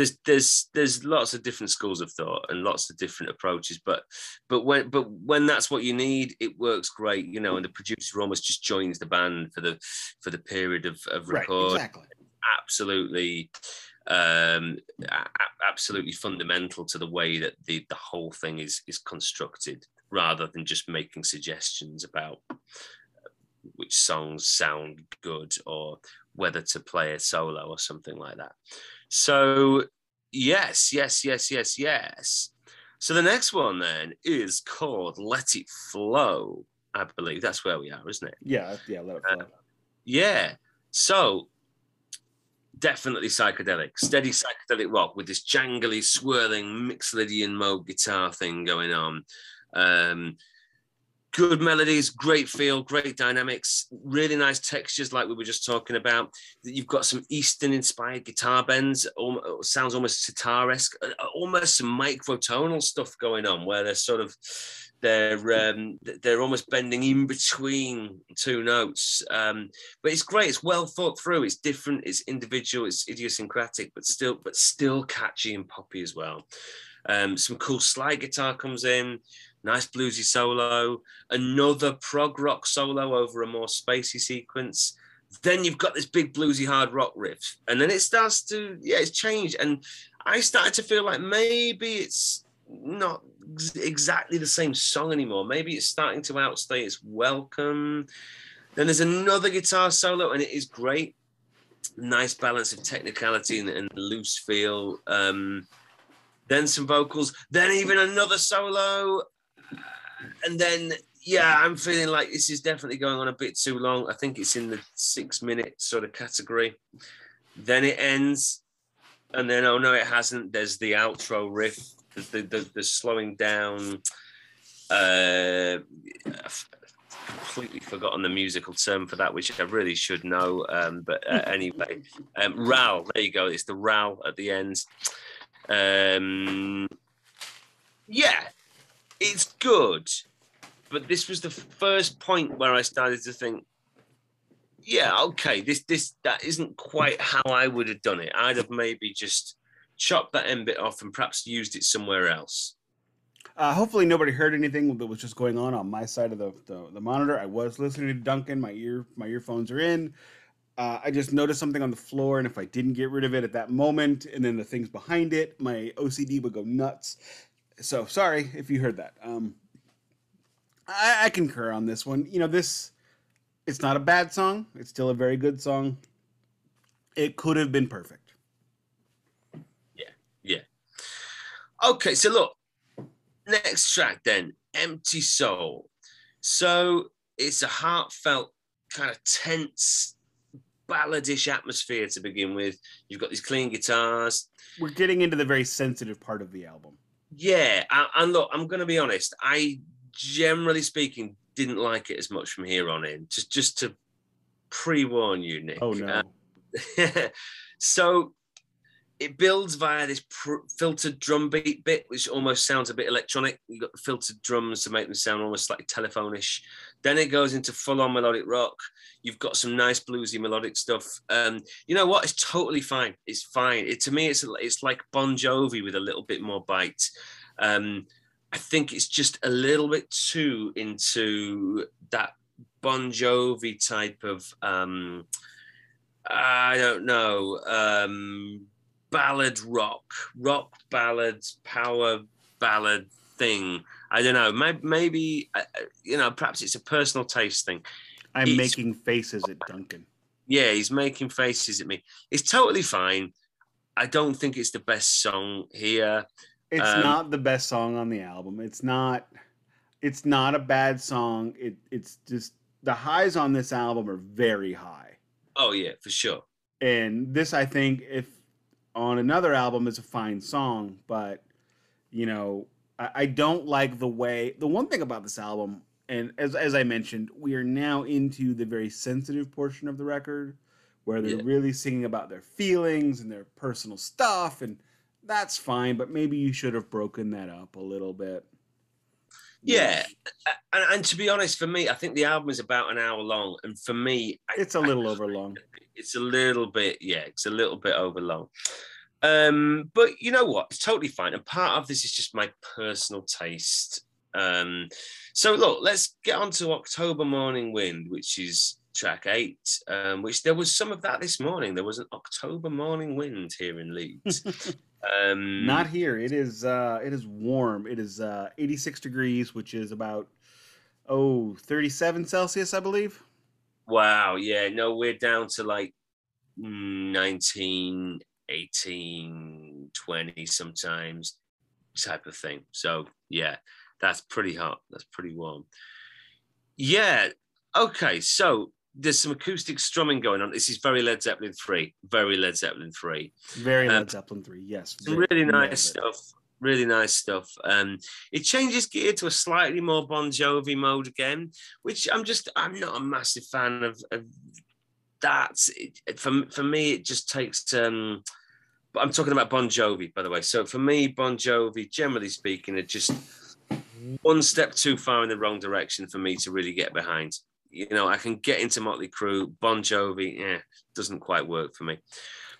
there's there's there's lots of different schools of thought and lots of different approaches but but when but when that's what you need it works great you know and the producer almost just joins the band for the for the period of, of record right, exactly. absolutely um absolutely fundamental to the way that the the whole thing is is constructed rather than just making suggestions about which songs sound good or whether to play a solo or something like that so, yes, yes, yes, yes, yes. So the next one then is called Let It Flow. I believe that's where we are, isn't it? Yeah, yeah, let it flow. Uh, yeah. So definitely psychedelic, steady psychedelic rock with this jangly, swirling Mixolydian mode guitar thing going on. Um, good melodies, great feel, great dynamics, really nice textures, like we were just talking about. You've got some Eastern inspired guitar bends, sounds almost sitar esque, uh, uh, almost some microtonal stuff going on where they're sort of. They're um, they're almost bending in between two notes, um, but it's great. It's well thought through. It's different. It's individual. It's idiosyncratic, but still but still catchy and poppy as well. Um, some cool slide guitar comes in nice bluesy solo, another prog rock solo over a more spacey sequence. Then you've got this big bluesy hard rock riff, and then it starts to yeah, it's changed, and I started to feel like maybe it's not exactly the same song anymore. Maybe it's starting to outstay its welcome. Then there's another guitar solo, and it is great. Nice balance of technicality and, and loose feel. Um, then some vocals, then even another solo, and then yeah, I'm feeling like this is definitely going on a bit too long. I think it's in the six minute sort of category. Then it ends, and then oh no, it hasn't. There's the outro riff, the the, the, the slowing down. Uh, I've completely forgotten the musical term for that, which I really should know. Um, but uh, anyway, um, Ral, there you go. It's the Ral at the end. Um, yeah, it's good, but this was the first point where I started to think, yeah, okay, this this that isn't quite how I would have done it. I'd have maybe just chopped that end bit off and perhaps used it somewhere else. Uh, hopefully, nobody heard anything that was just going on on my side of the, the, the monitor. I was listening to Duncan. My ear my earphones are in. Uh, I just noticed something on the floor, and if I didn't get rid of it at that moment, and then the things behind it, my OCD would go nuts. So sorry if you heard that. Um, I, I concur on this one. You know, this it's not a bad song. It's still a very good song. It could have been perfect. Yeah, yeah. Okay, so look, next track then, Empty Soul. So it's a heartfelt, kind of tense, balladish atmosphere to begin with. You've got these clean guitars. We're getting into the very sensitive part of the album. Yeah, I, and look, I'm going to be honest. I generally speaking didn't like it as much from here on in. Just just to pre-warn you, Nick. Oh no. Uh, so it builds via this pr- filtered drum beat bit, which almost sounds a bit electronic. You've got the filtered drums to make them sound almost like telephonish. Then it goes into full-on melodic rock. You've got some nice bluesy melodic stuff. Um, you know what? It's totally fine. It's fine. It, to me, it's it's like Bon Jovi with a little bit more bite. Um, I think it's just a little bit too into that Bon Jovi type of. Um, I don't know. Um, ballad rock, rock ballads, power ballad thing. I don't know. Maybe, maybe uh, uh, you know, perhaps it's a personal taste thing. I'm it's, making faces at Duncan. Yeah, he's making faces at me. It's totally fine. I don't think it's the best song here. It's um, not the best song on the album. It's not. It's not a bad song. It. It's just the highs on this album are very high. Oh yeah, for sure. And this, I think, if on another album is a fine song, but you know, I, I don't like the way. The one thing about this album, and as as I mentioned, we are now into the very sensitive portion of the record, where they're yeah. really singing about their feelings and their personal stuff, and that's fine. But maybe you should have broken that up a little bit. Yeah, and, and, to be honest, for me, I think the album is about an hour long, and for me, it's a little I, over long. It's a little bit, yeah, it's a little bit over long. Um, but you know what? It's totally fine, and part of this is just my personal taste. Um, so look, let's get on to October Morning Wind, which is track eight. Um, which there was some of that this morning. There was an October Morning Wind here in Leeds. Um, Not here. It is uh, it is warm. It is uh, 86 degrees, which is about oh 37 Celsius, I believe. Wow. Yeah. No, we're down to like 19, 18, 20 sometimes type of thing. So yeah, that's pretty hot. That's pretty warm. Yeah. Okay. So there's some acoustic strumming going on. This is very Led Zeppelin three, very Led Zeppelin three, very um, Led Zeppelin three. Yes, really nice stuff. Really nice stuff. Um, it changes gear to a slightly more Bon Jovi mode again, which I'm just I'm not a massive fan of. of that it, for for me, it just takes. Um, I'm talking about Bon Jovi, by the way. So for me, Bon Jovi, generally speaking, are just one step too far in the wrong direction for me to really get behind you know, I can get into Motley Crue, Bon Jovi, yeah, doesn't quite work for me.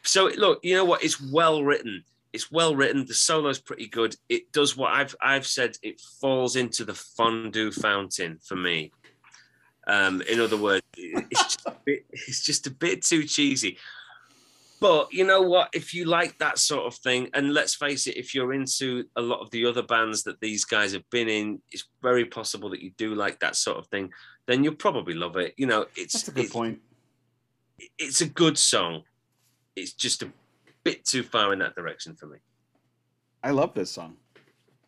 So look, you know what? It's well written. It's well written. The solo's pretty good. It does what I've I've said. It falls into the fondue fountain for me. Um, in other words, it's just, bit, it's just a bit too cheesy. But you know what? If you like that sort of thing, and let's face it, if you're into a lot of the other bands that these guys have been in, it's very possible that you do like that sort of thing. Then you'll probably love it. You know, it's that's a good it's, point. It's a good song. It's just a bit too far in that direction for me. I love this song.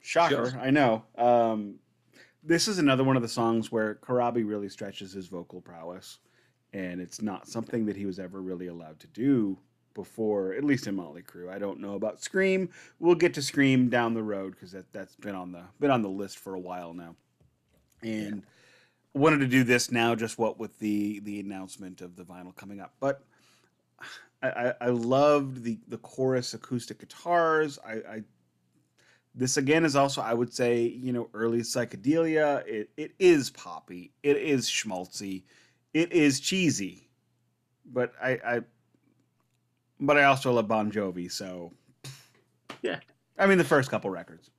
Shocker, sure. I know. Um, this is another one of the songs where Corabi really stretches his vocal prowess, and it's not something that he was ever really allowed to do before, at least in Motley Crue. I don't know about Scream. We'll get to Scream down the road because that that's been on the been on the list for a while now, and yeah. wanted to do this now. Just what with the the announcement of the vinyl coming up, but. I, I loved the, the chorus acoustic guitars. I, I this again is also I would say you know early psychedelia. It it is poppy. It is schmaltzy. It is cheesy. But I, I but I also love Bon Jovi, so yeah. I mean, the first couple records.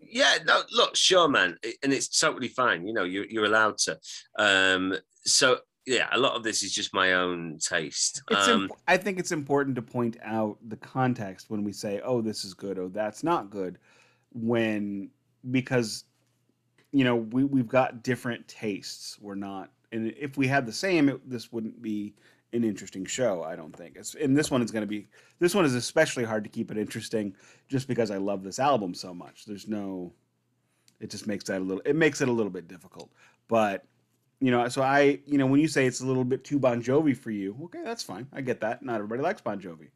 Yeah, no, look, sure, man, and it's totally fine. You know, you're you're allowed to. Um, so yeah, a lot of this is just my own taste. Um, imp- I think it's important to point out the context when we say, "Oh, this is good," "Oh, that's not good," when because you know we we've got different tastes. We're not, and if we had the same, it, this wouldn't be an interesting show. I don't think. It's, and this one is going to be. This one is especially hard to keep it interesting, just because I love this album so much. There's no. It just makes that a little. It makes it a little bit difficult. But you know, so I, you know, when you say it's a little bit too Bon Jovi for you, okay, that's fine. I get that. Not everybody likes Bon Jovi.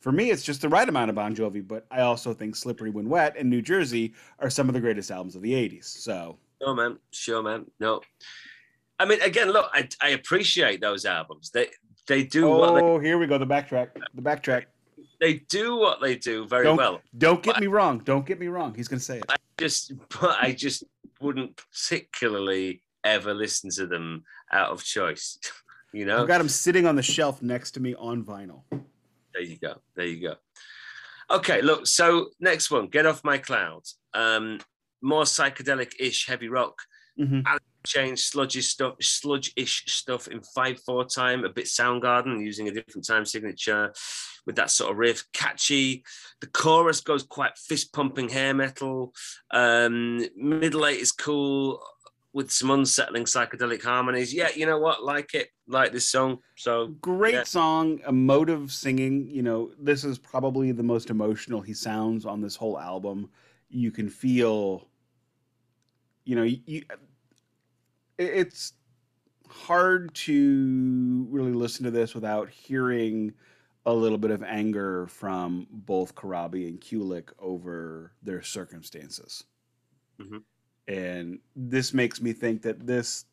For me, it's just the right amount of Bon Jovi, but I also think Slippery When Wet and New Jersey are some of the greatest albums of the 80s. So, no, man. Sure, man. No. I mean, again, look, I, I appreciate those albums. They they do. Oh, they, here we go. The backtrack. The backtrack. They do what they do very don't, well. Don't get but me wrong. Don't get me wrong. He's going to say it. I just, but I just wouldn't particularly ever listen to them out of choice. you know, I've got them sitting on the shelf next to me on vinyl. There you go. There you go. Okay, look. So next one, get off my cloud. Um, more psychedelic-ish heavy rock. Mm-hmm. Change sludgy stuff, sludge-ish stuff in five four time. A bit Soundgarden using a different time signature with that sort of riff. Catchy. The chorus goes quite fist pumping hair metal. Um, middle eight is cool with some unsettling psychedelic harmonies. Yeah, you know what? Like it, like this song. So great yeah. song, emotive singing. You know, this is probably the most emotional he sounds on this whole album. You can feel, you know, you, it's hard to really listen to this without hearing a little bit of anger from both Corabi and Kulick over their circumstances. Mm-hmm. And this makes me think that this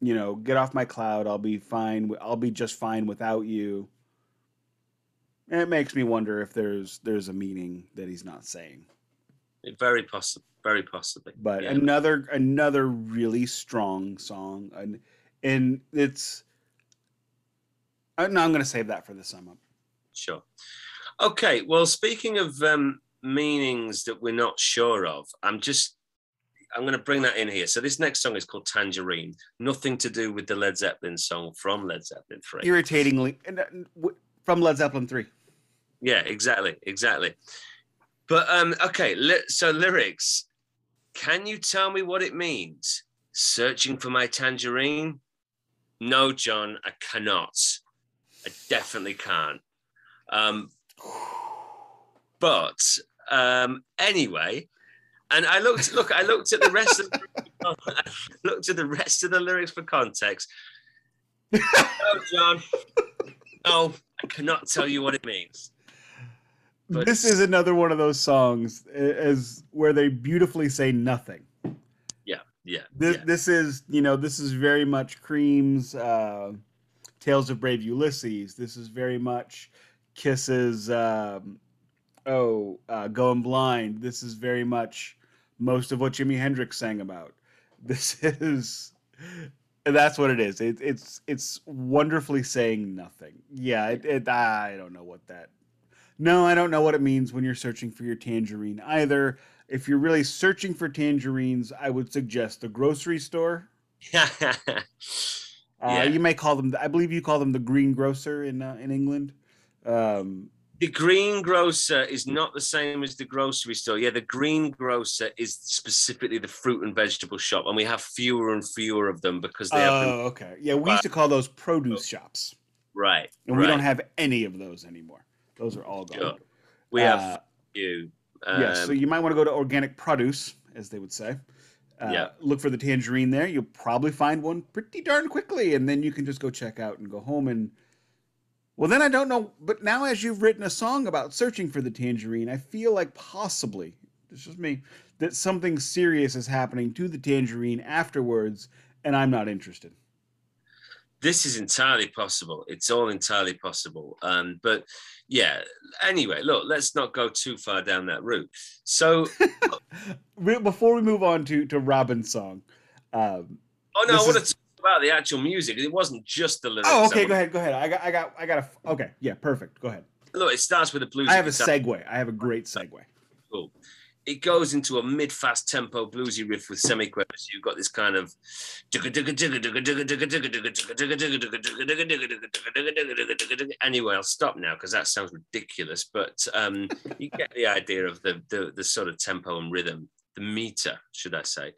you know get off my cloud i'll be fine i'll be just fine without you. And it makes me wonder if there's there's a meaning that he's not saying very possible very possibly but yeah. another another really strong song and and it's uh, no i'm going to save that for the sum up sure okay well speaking of um meanings that we're not sure of i'm just I'm going to bring that in here. So this next song is called Tangerine. Nothing to do with the Led Zeppelin song from Led Zeppelin 3. Irritatingly uh, from Led Zeppelin 3. Yeah, exactly, exactly. But um okay, so lyrics. Can you tell me what it means? Searching for my tangerine? No, John, I cannot. I definitely can't. Um but um anyway, and I looked, look, I looked at the rest of, I looked at the rest of the lyrics for context. no, John, no, I cannot tell you what it means. But this is another one of those songs as where they beautifully say nothing. Yeah, yeah. This yeah. this is you know this is very much Cream's uh, Tales of Brave Ulysses. This is very much Kiss's um, oh uh, Going Blind. This is very much most of what Jimi Hendrix sang about. This is that's what it is. It, it's it's wonderfully saying nothing. Yeah, it, it, I don't know what that. No, I don't know what it means when you're searching for your tangerine either. If you're really searching for tangerines, I would suggest the grocery store. yeah. Uh, you may call them. I believe you call them the green grocer in uh, in England. Um, the greengrocer is not the same as the grocery store. Yeah, the greengrocer is specifically the fruit and vegetable shop, and we have fewer and fewer of them because they oh, have. Oh, okay. Yeah, we used to call those produce shops. Right. And right. we don't have any of those anymore. Those are all gone. Sure. We have uh, few. Um, yes, so you might want to go to organic produce, as they would say. Uh, yeah. Look for the tangerine there. You'll probably find one pretty darn quickly, and then you can just go check out and go home and well, then I don't know. But now, as you've written a song about searching for the tangerine, I feel like possibly, it's just me, that something serious is happening to the tangerine afterwards, and I'm not interested. This is entirely possible. It's all entirely possible. Um, but yeah, anyway, look, let's not go too far down that route. So, before we move on to, to Robin's song, um, oh no, I want is... to talk about the actual music. It wasn't just the lyrics. Oh, okay. Go ahead. Go ahead. I got. I got. I got a. Okay. Yeah. Perfect. Go ahead. Look, it starts with a blues. I have a segue. I have a great segue. Cool. It goes into a mid-fast tempo bluesy riff with semiquavers. You've got this kind of anyway. I'll stop now because that sounds ridiculous, but um, you get the idea of the, the the sort of tempo and rhythm the meter, should I say.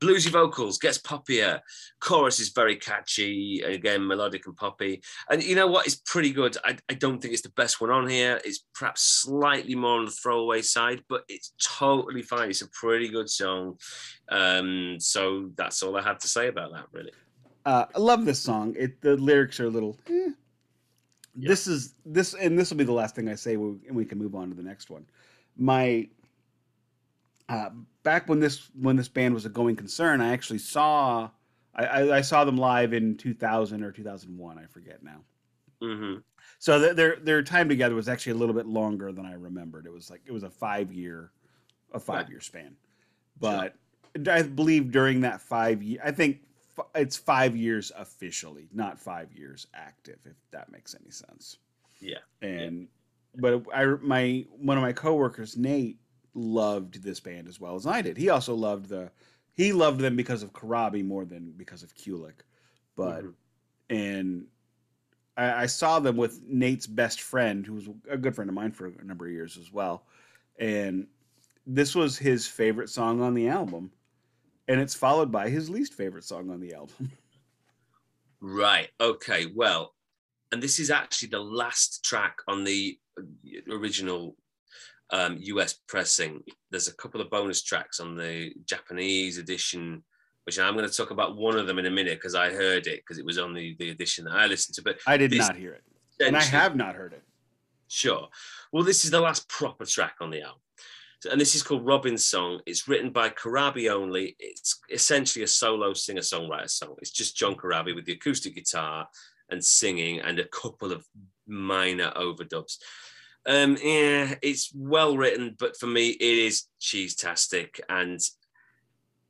Bluesy vocals, gets poppier. Chorus is very catchy, again, melodic and poppy. And you know what? It's pretty good. I, I don't think it's the best one on here. It's perhaps slightly more on the throwaway side, but it's totally fine. It's a pretty good song. Um, so that's all I have to say about that, really. Uh, I love this song. It the lyrics are a little. Eh. Yeah. This is this, and this will be the last thing I say, and we can move on to the next one. My uh, back when this when this band was a going concern, I actually saw I, I, I saw them live in 2000 or 2001. I forget now. hmm So their their their time together was actually a little bit longer than I remembered. It was like it was a five year, a five year span. But I believe during that five year, I think f- it's five years officially, not five years active, if that makes any sense. Yeah. And but I my one of my coworkers, Nate, loved this band as well as I did. He also loved the he loved them because of Corabi more than because of Kulick. But Mhm. and I, I saw them with Nate's best friend, who was a good friend of mine for a number of years as well. And this was his favorite song on the album. And it's followed by his least favorite song on the album. Right. Okay. Well, and this is actually the last track on the original um, US pressing. There's a couple of bonus tracks on the Japanese edition, which I'm going to talk about one of them in a minute because I heard it because it was on the, the edition that I listened to. But I did not hear it. And I have not heard it. Sure. Well, this is the last proper track on the album. So- And this is called Robin's Song. It's written by Corabi only. It's essentially a solo singer songwriter song. It's just Jon Corabi with the acoustic guitar and singing and a couple of minor overdubs. Um, yeah, it's well written, but for me, it is cheese-tastic and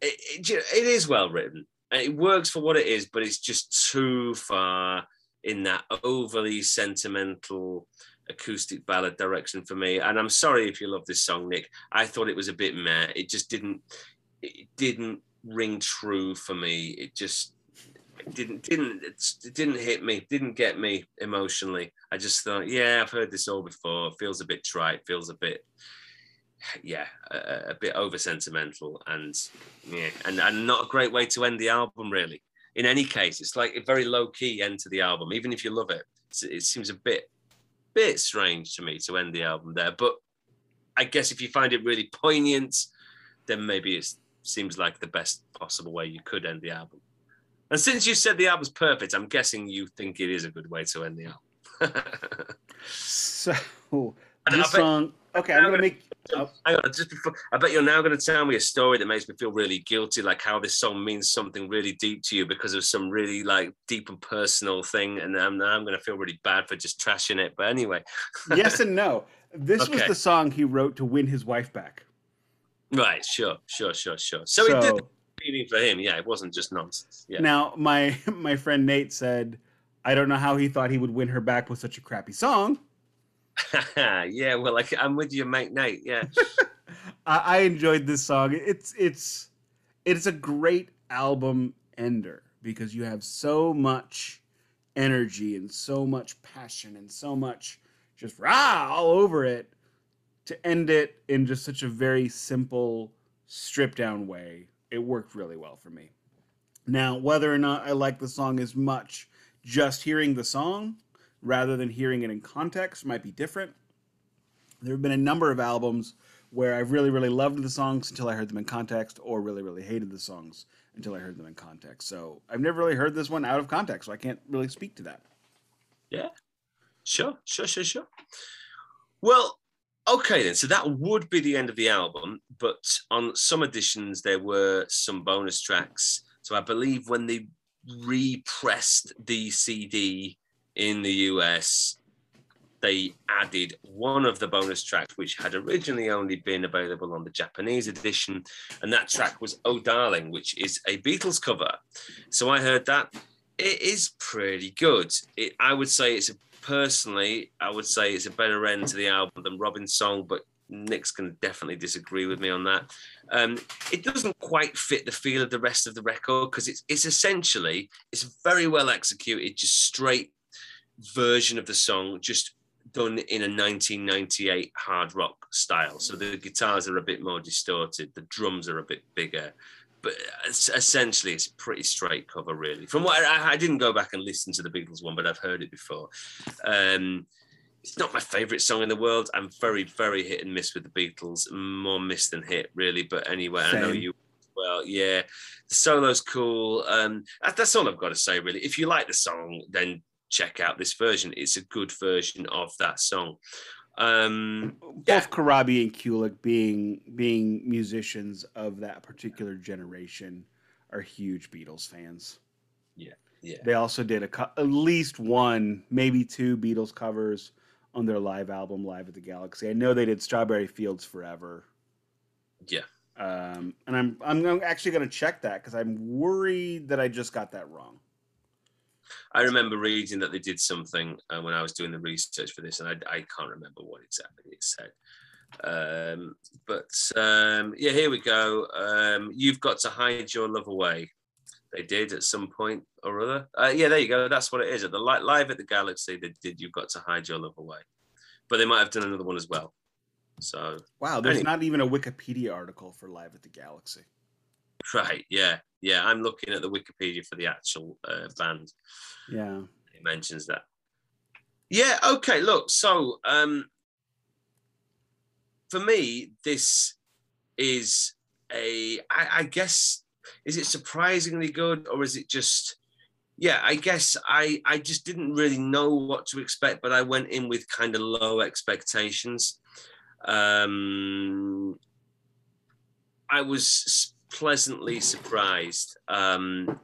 it, it, it is well written. And It works for what it is, but it's just too far in that overly sentimental acoustic ballad direction for me. And I'm sorry if you love this song, Nick. I thought it was a bit meh. It just didn't. It didn't ring true for me. It just didn't didn't it didn't hit me. Didn't get me emotionally. I just thought, yeah, I've heard this all before. Feels a bit trite. Feels a bit. Yeah, a, a bit over sentimental and yeah, and, and not a great way to end the album, really. In any case, it's like a very low key end to the album, even if you love it. It seems a bit bit strange to me to end the album there. But I guess if you find it really poignant, then maybe it seems like the best possible way you could end the album. And since you said the album's perfect, I'm guessing you think it is a good way to end the album. So And this bet- song okay, I'm gonna make oh, Hang on, just before, I bet you're now going to tell me a story that makes me feel really guilty, like how this song means something really deep to you because of some really like deep and personal thing, and I'm I'm going to feel really bad for just trashing it. But anyway, yes and no. This was the song he wrote to win his wife back. right, sure, sure, sure, sure. So, he did So- meaning for him. Yeah, it wasn't just nonsense. Yeah. Now, my my friend Nate said, I don't know how he thought he would win her back with such a crappy song. yeah, well, like, I'm with you, mate, Nate. Yeah. I, I enjoyed this song. It's it's it's a great album ender because you have so much energy and so much passion and so much just rah all over it to end it in just such a very simple, stripped down way. It worked really well for me. Now, whether or not I like the song as much, just hearing the song rather than hearing it in context might be different. There have been a number of albums where I've really, really loved the songs until I heard them in context, or really, really hated the songs until I heard them in context. So I've never really heard this one out of context, so I can't really speak to that. Yeah, sure, sure, sure, sure. Well, okay then. So that would be the end of the album, but on some editions there were some bonus tracks. So I believe when they repressed the CD in the US, they added one of the bonus tracks, which had originally only been available on the Japanese edition, and that track was "Oh Darling," which is a Beatles cover. So I heard that. It is pretty good. It, I would say it's a personally, I would say it's a better end to the album than Robin's song, but Nick's can definitely disagree with me on that. Um, it doesn't quite fit the feel of the rest of the record because it's it's essentially it's very well executed, just straight version of the song, just done in a 1998 hard rock style. So the guitars are a bit more distorted, the drums are a bit bigger, but essentially it's a pretty straight cover, really. From what I, I didn't go back and listen to the Beatles one, but I've heard it before. Um, it's not my favorite song in the world. I'm very, very hit and miss with the Beatles, more miss than hit, really. But anyway, Same. I know you well. Yeah, the solo's cool. Um, that's all I've got to say, really. If you like the song, then check out this version. It's a good version of that song. Um, Both yeah. Corabi and Kulick being being musicians of that particular generation are huge Beatles fans. Yeah, yeah. They also did a at least one, maybe two Beatles covers on their live album, Live at the Galaxy. I know they did Strawberry Fields Forever. Yeah. Um, and I'm I'm actually going to check that because I'm worried that I just got that wrong. I remember reading that they did something uh, when I was doing the research for this, and I, I can't remember what exactly it said. Um, but um, yeah, here we go. Um, You've got to hide your love away. They did at some point or other. Uh, yeah, there you go. That's what it is. At the li- live at the Galaxy, they did. You've got to hide your love away, but they might have done another one as well. So wow, there's anyway. not even a Wikipedia article for Live at the Galaxy. Right. Yeah. Yeah. I'm looking at the Wikipedia for the actual uh, band. Yeah. It mentions that. Yeah. Okay. Look. So, um, for me, this is a. I, I guess, is it surprisingly good or is it just? Yeah, I guess I I just didn't really know what to expect, but I went in with kind of low expectations. Um, I was pleasantly surprised. Um,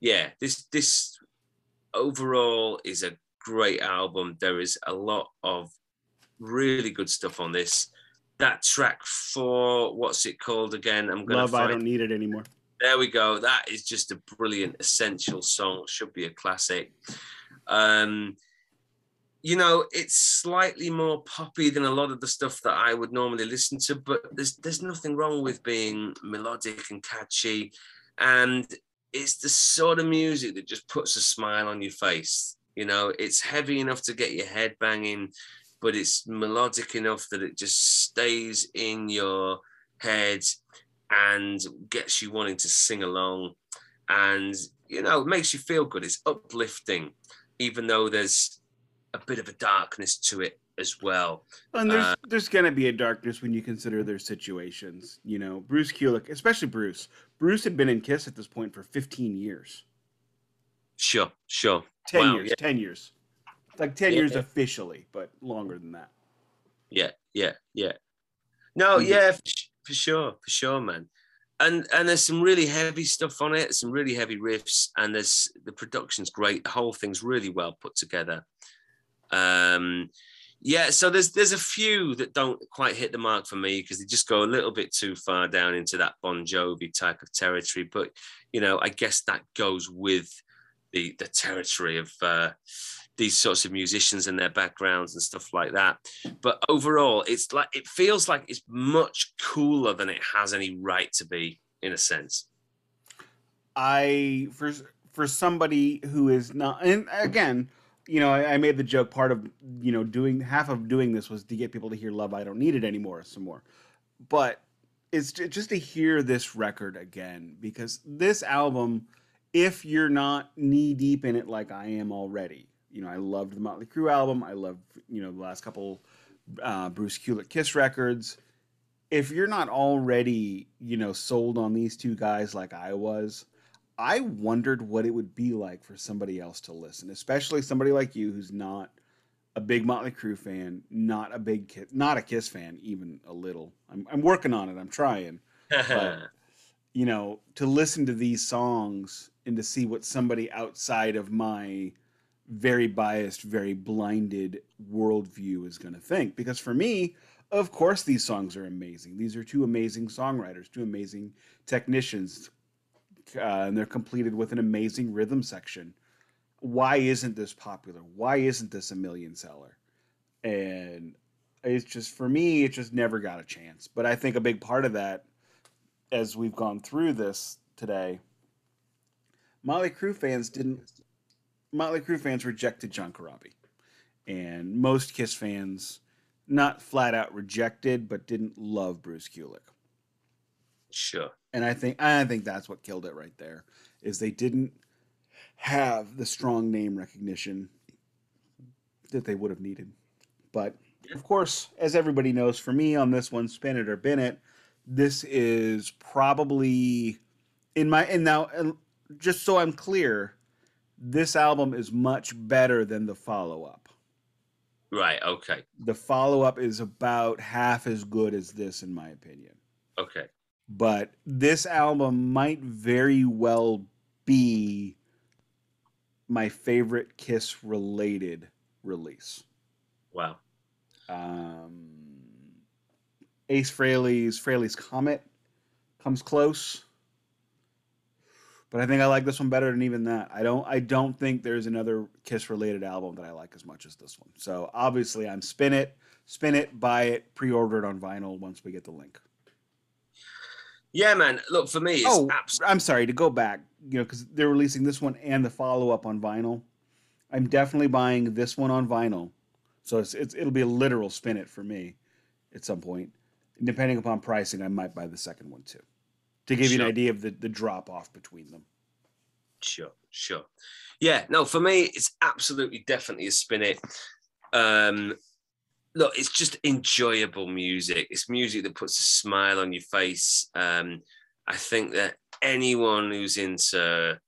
yeah, this this overall is a great album. There is a lot of really good stuff on this. That track for what's it called again? I'm gonna love. Find... I don't need it anymore. There we go. That is just a brilliant, essential song. Should be a classic. Um, you know, it's slightly more poppy than a lot of the stuff that I would normally listen to, but there's there's nothing wrong with being melodic and catchy. And it's the sort of music that just puts a smile on your face. You know, it's heavy enough to get your head banging, but it's melodic enough that it just stays in your head and gets you wanting to sing along. And, you know, it makes you feel good. It's uplifting, even though there's a bit of a darkness to it as well. And there's uh, there's gonna be a darkness when you consider their situations. You know, Bruce Kulick, especially Bruce. Bruce had been in Kiss at this point for 15 years. Sure, sure. 10 wow, years, yeah. 10 years. Like 10 yeah, years yeah. officially, but longer than that. Yeah, yeah, yeah. No, mm-hmm. yeah, for, for sure, for sure, man. And and there's some really heavy stuff on it, some really heavy riffs, and there's the production's great. The whole thing's really well put together. Um, yeah, so there's there's a few that don't quite hit the mark for me because they just go a little bit too far down into that Bon Jovi type of territory. But you know, I guess that goes with the the territory of uh, these sorts of musicians and their backgrounds and stuff like that. But overall, it's like it feels like it's much cooler than it has any right to be, in a sense. I for for somebody who is not, and again you know, I, I, made the joke. Part of you know doing half of doing this was to get people to hear "Love I Don't Need It Anymore" some more, but it's just to hear this record again because this album, if you're not knee deep in it like I am already, you know, I loved the Motley Crue album. I love you know the last couple uh, Bruce Kulick Kiss records. If you're not already you know sold on these two guys like I was, I wondered what it would be like for somebody else to listen, especially somebody like you who's not a big Motley Crue fan, not a big Kiss, not a Kiss fan, even a little. I'm, I'm working on it. I'm trying. but, you know, to listen to these songs and to see what somebody outside of my very biased, very blinded worldview is going to think. Because for me, of course, these songs are amazing. These are two amazing songwriters, two amazing technicians, uh, and they're completed with an amazing rhythm section. Why isn't this popular? Why isn't this a million seller? And it's just for me, it just never got a chance. But I think a big part of that, as we've gone through this today, Motley Crue fans didn't. Motley Crue fans rejected Jon Corabi, and most Kiss fans not flat out rejected, but didn't love Bruce Kulick. Sure. And I think I think that's what killed it right there. Is they didn't have the strong name recognition that they would have needed. But of course, as everybody knows, for me on this one, spin it or bin it, this is probably in my and now and just so I'm clear, this album is much better than the follow up. Right. Okay. The follow up is about half as good as this, in my opinion. Okay. But this album might very well be my favorite Kiss related release. Wow. Um, Ace Frehley's Frehley's Comet comes close, but I think I like this one better than even that. I don't I don't think there's another Kiss related album that I like as much as this one. So obviously I'm spin it, spin it, buy it, pre-order it on vinyl once we get the link. Yeah, man. Look for me. oh, abs- I'm sorry to go back. You know, because they're releasing this one and the follow up on vinyl. I'm definitely buying this one on vinyl, so it's, it's it'll be a literal spin it for me at some point. depending upon pricing, I might buy the second one too, to give sure. you an idea of the the drop off between them. Sure, sure. Yeah, no, for me, it's absolutely definitely a spin it. Um, look, it's just enjoyable music. It's music that puts a smile on your face. Um, I think that anyone who's into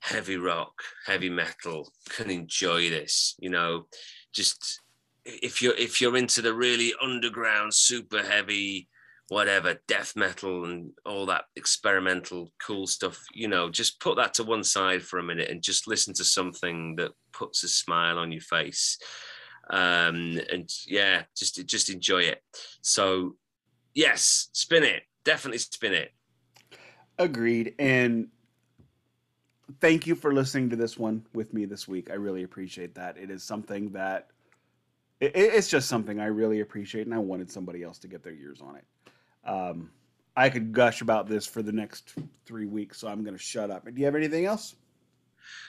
heavy rock, heavy metal can enjoy this. You know, just if you're if you're into the really underground, super heavy, whatever, death metal and all that experimental cool stuff, you know, just put that to one side for a minute and just listen to something that puts a smile on your face um, and yeah, just just enjoy it. So yes, spin it, definitely spin it. Agreed, and thank you for listening to this one with me this week. I really appreciate that. It is something that it, it's just something I really appreciate, and I wanted somebody else to get their ears on it. Um, I could gush about this for the next three weeks, so I'm going to shut up. Do you have anything else?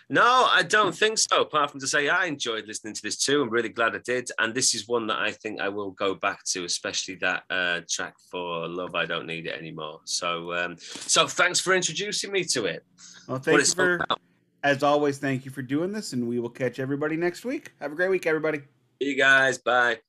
No, I don't think so. Apart from to say, I enjoyed listening to this too. I'm really glad I did. And this is one that I think I will go back to, especially that uh, track for "Love." I don't need it anymore. So, um, so thanks for introducing me to it. Well, thank you for, as always, thank you for doing this, and we will catch everybody next week. Have a great week, everybody. See you guys. Bye.